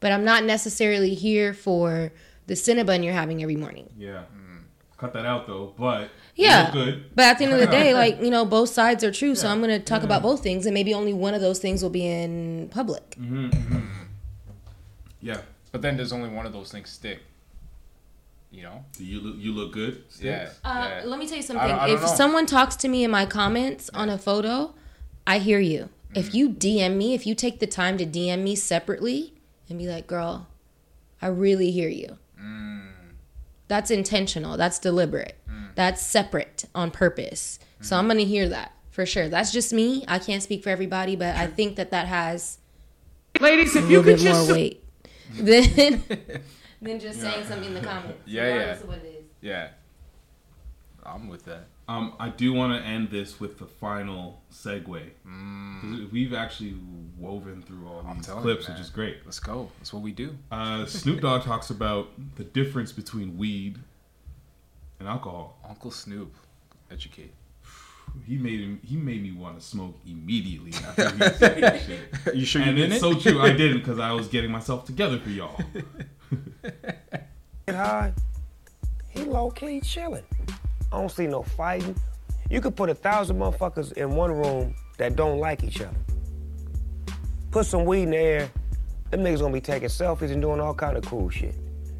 But I'm not necessarily here for the Cinnabon you're having every morning. Yeah. Mm-hmm. Cut that out though, but Yeah. good. But at the end of the day, like, you know, both sides are true. So I'm going to talk about mm-hmm. both things and maybe only one of those things will be in public. Mm-hmm, mm-hmm Yeah. But then does only one of those things stick. You know? Do you look you look good? Yeah. Uh, yeah. Let me tell you I something. don't- I don't if know. someone talks to me in my comments on a photo, I hear you. Mm. If you DM me, if you take the time to DM me separately and be like, girl, I really hear you. Mm. That's intentional. That's deliberate. That's separate on purpose. So Mm. I'm going to hear that for sure. That's just me. I can't speak for everybody, but I think that that has Ladies, a if you could bit more just weight than, than just saying something in the comments. Yeah, yeah. what it is. Yeah. I'm with that. Um, I do want to end this with the final segue. 'Cause We've actually woven through all these clips, you, which is great. Let's go. That's what we do. Uh, Snoop Dogg talks about the difference between weed and alcohol. Uncle Snoop, educate. He made him. He made me want to smoke immediately after he said that shit. You sure you and didn't? it's so true. I didn't because I was getting myself together for y'all. Get high, he low key chilling. I don't see no fighting. You could put a thousand motherfuckers in one room that don't like each other. Put some weed in the air, them niggas gonna be taking selfies and doing all kind of cool shit.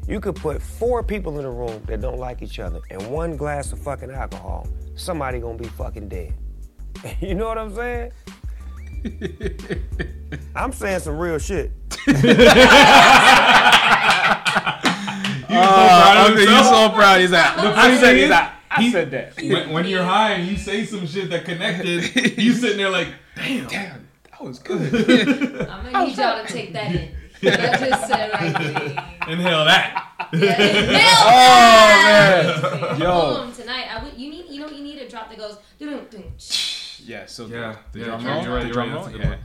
You could put four people in a room that don't like each other and one glass of fucking alcohol, somebody gonna be fucking dead. you know what I'm saying? I'm saying some real shit. Oh, okay, he's so proud. He's like, The I funny said, thing he's like, I he- said that. When, when you're high and you say some shit that connected, you sitting there like, damn, damn, that was good. I'm gonna need y'all to take that in. I just said right there. Inhale that. Oh, man. Yo. Tonight. I would, you need, you know, you need a drop that goes. Yeah, so Yeah, the, the yeah, drum you're roll, right, the drum right, roll, that's a good yeah. one.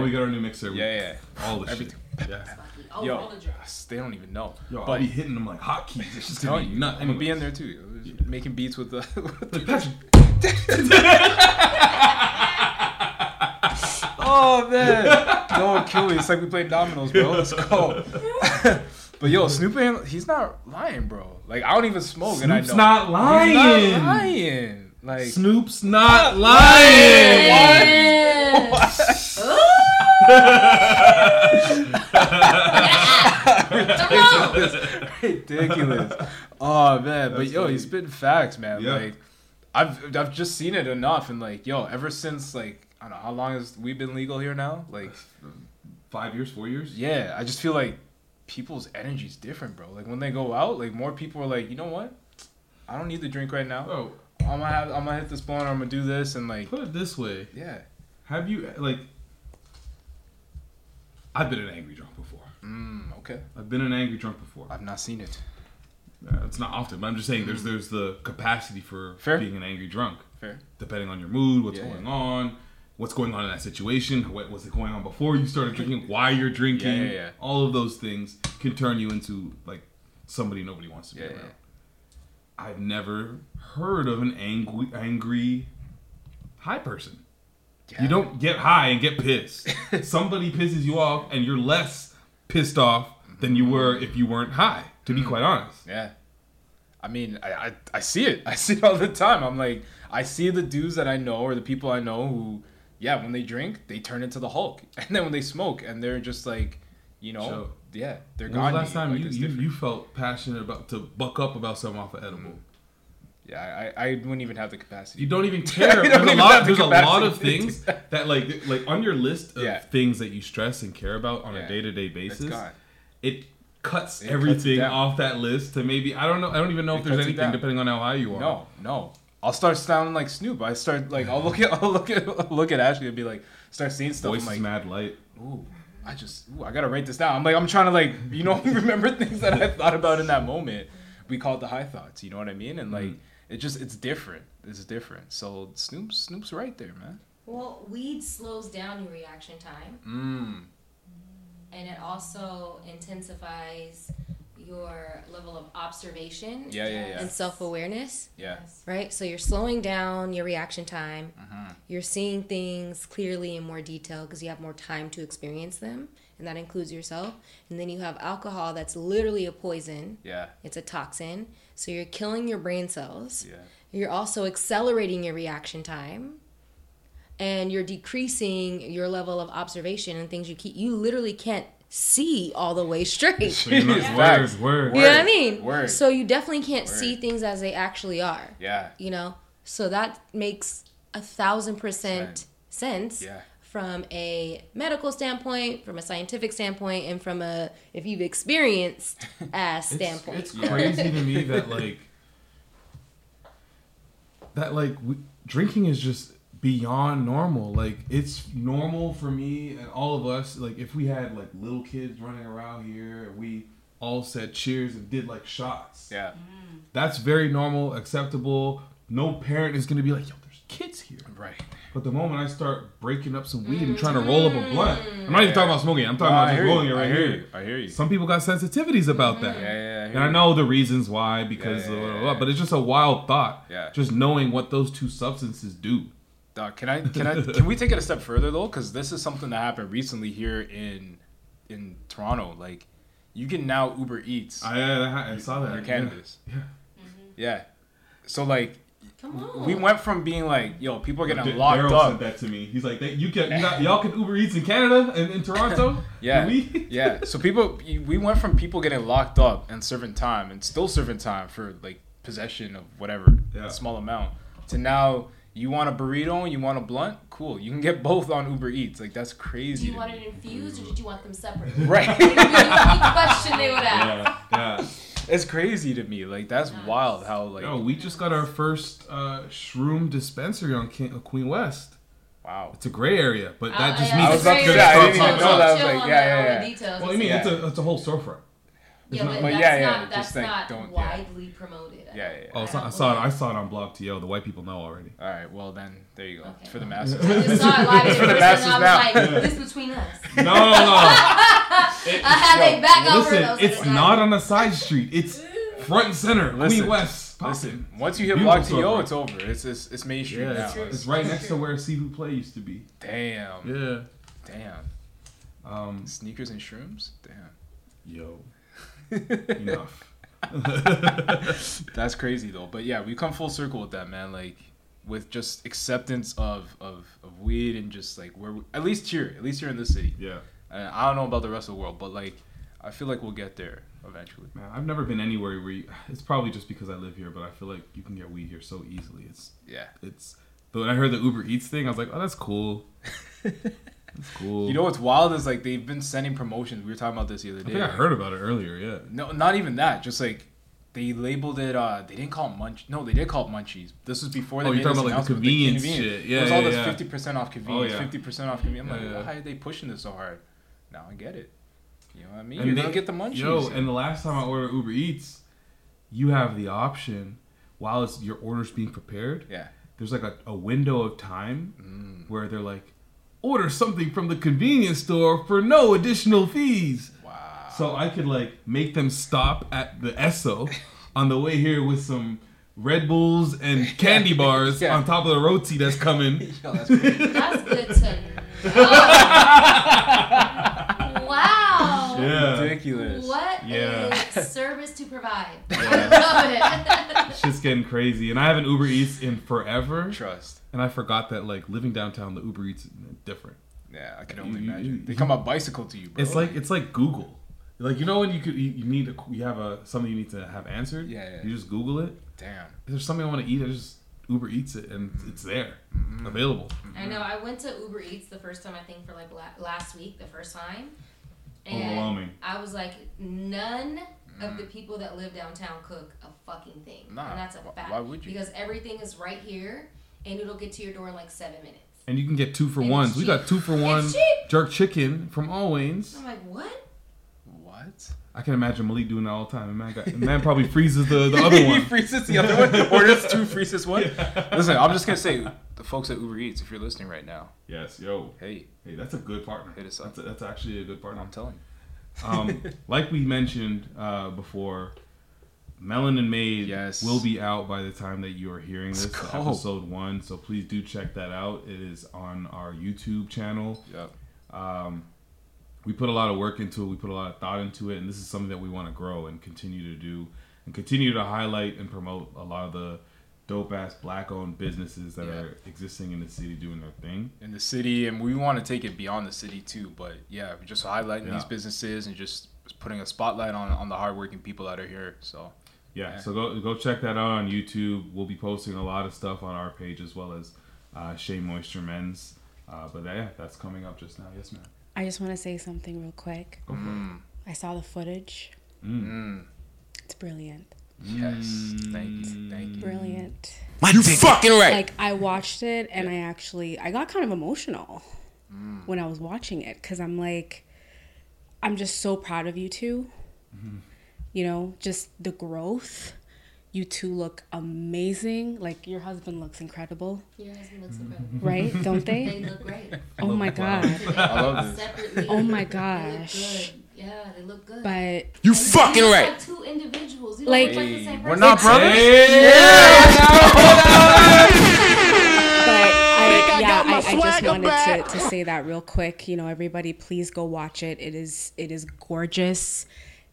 Oh, we got our new mixer with Yeah, yeah, all the everything. shit. Yeah. Oh, Yo, all the drops. they don't even know. Yo, I'll be hitting them like hotkeys. It's just telling gonna be you, nuts. I'm gonna be in there too, making beats with the. With the oh man, don't kill me. It's like we played dominoes, bro. Let's go. but yo, Snoop, ain't- he's not lying, bro. Like I don't even smoke, and I Snoop's know not He's not lying. Like Snoop's not lying. What? ridiculous. ridiculous. Oh man, but yo, funny. he's spitting facts, man. Yeah. Like I've I've just seen it enough, and like yo, ever since like I don't know how long has we been legal here now? Like Five years, four years. yeah, I just feel like people's energy is different, bro. Like when they go out, like more people are like, you know what? I don't need the drink right now. Oh, I'm gonna have I'm gonna hit this blunt, or I'm gonna do this, and like put it this way. yeah. Have you like? I've been an angry drunk before. Mm, okay. I've been an angry drunk before. I've not seen it. Uh, it's not often, but I'm just saying there's there's the capacity for Fair. being an angry drunk. Fair. Depending on your mood, what's Yeah, going yeah. on, what's going on in that situation, what was it going on before you started drinking, why you're drinking, Yeah, yeah, yeah. all of those things can turn you into like somebody nobody wants to be around. yeah. I've never heard of an angry angry high person. You don't get high and get pissed. Somebody pisses you off and you're less pissed off than you were if you weren't high, to be mm. quite honest. Yeah. I mean, I, I, I see it. I see it all the time. I'm like, I see the dudes that I know or the people I know who, yeah, when they drink, they turn into the Hulk. And then when they smoke and they're just like, you know, So, yeah, they're When gone. the last time Like, you, you, you felt passionate about to buck up about something off of edible? Yeah, I, I wouldn't even have the capacity. You don't even care. don't There's a lot. the There's a lot of capacity to do things that like like on your list of Yeah. things that you stress and care about on Yeah. a day to day basis. It cuts It everything down. off that list to maybe I don't know. I don't even know It if there's anything depending on how high you are. No, no. I'll start sounding like Snoop. I start like I'll look at I'll look at I'll look at Ashley and be like start seeing stuff. Voice I'm is like, mad light. ooh, I just ooh, I gotta write this down. I'm like I'm trying to like you know remember things that I thought about in that moment. We call it the high thoughts. You know what I mean? And like Mm. it just it's different. It's different. So Snoop Snoop's right there, man. Well, weed slows down your reaction time. Mm. and it also intensifies your level of observation Yeah, yeah, yeah. and self-awareness Yeah. right so you're slowing down your reaction time Mhm. you're seeing things clearly in more detail because you have more time to experience them and that includes yourself and then you have alcohol that's literally a poison Yeah. it's a toxin so you're killing your brain cells Yeah. you're also accelerating your reaction time and you're decreasing your level of observation and things you keep you literally can't see all the way straight So you're not- you Word, word. know what i mean Word. so you definitely can't Word. see things as they actually are Yeah. you know so that makes a thousand percent sense Yeah. from a medical standpoint from a scientific standpoint and from a if you've experienced ass standpoint It's crazy to me that like that like we, drinking is just beyond normal. Like it's normal for me and all of us. Like if we had like little kids running around here and we all said cheers and did like shots. Yeah. Mm. That's very normal, acceptable. No parent is gonna be like, yo, there's kids here. Right. But the moment I start breaking up some weed and trying to mm. roll up a blunt, I'm not even talking about smoking. I'm talking No, I about just hear you. rolling it I right hear here. you. I hear you. Some people got sensitivities about mm-hmm. that. Yeah, yeah, I hear And I know the reasons why because Yeah, yeah, blah, blah, yeah, blah, yeah. but it's just a wild thought. Yeah. Just knowing what those two substances do. Dog, can I can I can we take it a step further though? Because this is something that happened recently here in in Toronto. Like, you can now Uber Eats. I, I, I saw that. Your yeah. cannabis. Yeah. Mm-hmm. Yeah. So like, Come on. we went from being like, yo, people are getting D- locked Daryl up. said that to me. He's like, you can, you got, y'all can Uber Eats in Canada and in Toronto. Yeah, we, yeah. So people, we went from people getting locked up and serving time and still serving time for like possession of whatever Yeah. a small amount to now you want a burrito and you want a blunt, cool. You can get both on Uber Eats. Like that's crazy. Do you want me. it infused or did you want them separate? Right. That would be the question they would ask. yeah, yeah. It's crazy to me. Like that's wild. How like Yo, we just got our first uh, shroom dispensary on King, Queen West. wow. It's a gray area, but that Uh, just yeah, means I was about to it's say, I didn't even know that. I was like, yeah, yeah, yeah. Well, I mean, Yeah. it's a it's a whole storefront. It's Yeah, not- but Well, that's yeah, yeah, not, that's just, like, not don't- yeah. widely promoted. Yeah, yeah, yeah. Oh, it's not, I saw it. I saw it on Blog TO. The white people know already. All right. Well then, there you go. Okay. For the masses. I just saw it live in for the masses and I now. was like, this between us. No, no, no. I had yo, a back Listen, and I it's like, not on a side street. It's front and center. Listen, Queen West. Listen, once you hit Beautiful Block TO, storefront. it's over. It's it's, it's Main Street Yeah, now. it's, it's right next to where Seafood Play used to be. Damn. Yeah. Damn. Um, Sneakers and shrooms. Damn. yo, enough. That's crazy though. But yeah, we come full circle with that, man. Like with just acceptance of of, of weed and just like where we, at least here, at least here in this city. Yeah. And I don't know about the rest of the world, but like I feel like we'll get there eventually. Man, I've never been anywhere where you, it's probably just because I live here, but I feel like you can get weed here so easily. It's Yeah. it's. But when I heard the Uber Eats thing, I was like, oh, that's cool. That's cool. You know what's wild is like they've been sending promotions. We were talking about this the other I day. think I heard about it earlier. Yeah. No, not even that. Just like they labeled it. uh They didn't call it munch. No, they did call it munchies. This was before they Oh, you're made talking this about, like, the announcement with convenience shit. Yeah, it was all yeah, this yeah. fifty percent off convenience, Oh, yeah. fifty percent off convenience. I'm like, why are they pushing this so hard? Now I get it. You know what I mean? And You're they- gonna get the munchies. Yo, and the last time I ordered Uber Eats, you have the option while it's your order's being prepared. Yeah. There's like a, a window of time Mm. where they're like, order something from the convenience store for no additional fees. Wow. So I could like make them stop at the Esso on the way here with some Red Bulls and candy bars Yeah. on top of the roti that's coming. Yo, that's. That's good to know. Wow. Yeah. Ridiculous. What Yeah. is service to provide? I love it. Shit's getting crazy, and I haven't Uber Eats in forever. Trust. And I forgot that like living downtown, the Uber Eats is different. Yeah, I can only You- imagine. you- they come up bicycle to you, bro. It's like it's like Google. Like you know when you could you, you need a, you have a something you need to have answered. Yeah, yeah. You just Google it. Damn. If there's something I want to eat, I just Uber Eats it, and it's there, Mm-hmm. available. I know. I went to Uber Eats the first time I think for like la- last week, the first time, and Overwhelming. I was like, none of the mm-hmm. people that live downtown cook a fucking thing, Nah, and that's a fact. why would you? Because everything is right here, and it'll get to your door in like seven minutes. And you can get two for And ones. We got two for one jerk chicken from Always. I'm like, what? What? I can imagine Malik doing that all the time. And man, got, man probably freezes the, the other one. he one. freezes the other one. Orders two, freezes one. Listen, I'm just gonna say, the folks at Uber Eats, if you're listening right now, Yes, yo. hey, Hey, that's a good partner. Hit us up. That's, a, that's actually a good partner. I'm telling Um, like we mentioned uh, before, Melanin Made will be out by the time that you are hearing this, Let's the go. episode one. So please do check that out. It is on our YouTube channel. Yep. Um, we put a lot of work into it. We put a lot of thought into it, and this is something that we want to grow and continue to do, and continue to highlight and promote a lot of the dope ass black owned businesses that Yeah. are existing in the city doing their thing. in the city, and we want to take it beyond the city too. But yeah, just highlighting Yeah. these businesses and just putting a spotlight on on the hardworking people that are here. So Yeah, so go go check that out on YouTube. We'll be posting a lot of stuff on our page as well as uh, Shea Moisture Men's. Uh, but yeah, that's coming up just now. Yes, ma'am. I just want to say something real quick. Go for it. I saw the footage. Mm. It's brilliant. Yes, thank you, thank you. Brilliant. You fucking right. Like I watched it and I actually I got kind of emotional Mm. when I was watching it because I'm like, I'm just so proud of you 2 Mm-hmm. You know, just the growth. You two look amazing. Like your husband looks incredible. Your husband looks incredible. Right? Don't they? They look great. Oh my god. I love this. Oh my They gosh. look good. Yeah, they look good. But And You you fucking look right. Like two individuals. You Like- like, look like the same We're not brothers. but I, I yeah, I, I just swagger wanted to, to say that real quick. You know, everybody, please go watch it. It is it is gorgeous.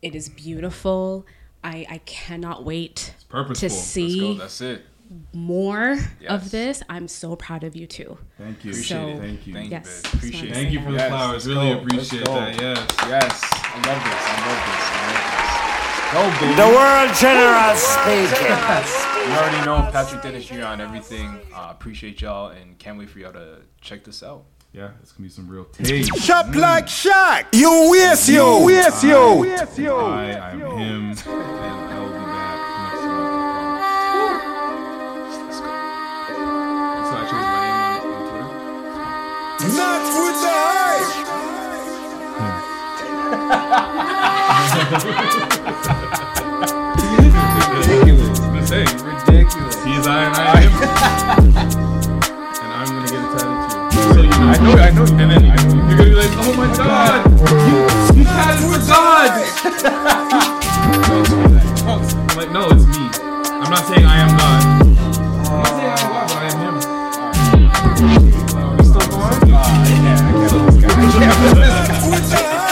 It is beautiful. I I cannot wait purposeful. to see. That's it. more Yes. of this. I'm so proud of you too. Thank you. So, Appreciate it. Thank you. Thank you, yes, babe. just Appreciate it. Thank you for that. the flowers. let's Really go. appreciate Let's that. Yes. Yes, I love this. I love this. I love this. Go, baby. The world general speaking. You already know Patrick Dennis Jr. on everything. Uh, appreciate y'all and can't wait for y'all to check this out. Yeah, it's gonna be some real taste. Shop mm. like Shaq. You waste you. Waste you. I, I am him, and I will be back next week. Let's go. So I changed my name on, on Twitter. Not with the Ridiculous. But Ridiculous. He's I and I am know, I know, I know. And then you're gonna be like, oh my god, you, you had it for God. I'm like, no, it's me. I'm not saying I am God. I'm not saying I am God, but I am Him. Uh, still going? Uh, yeah, I can't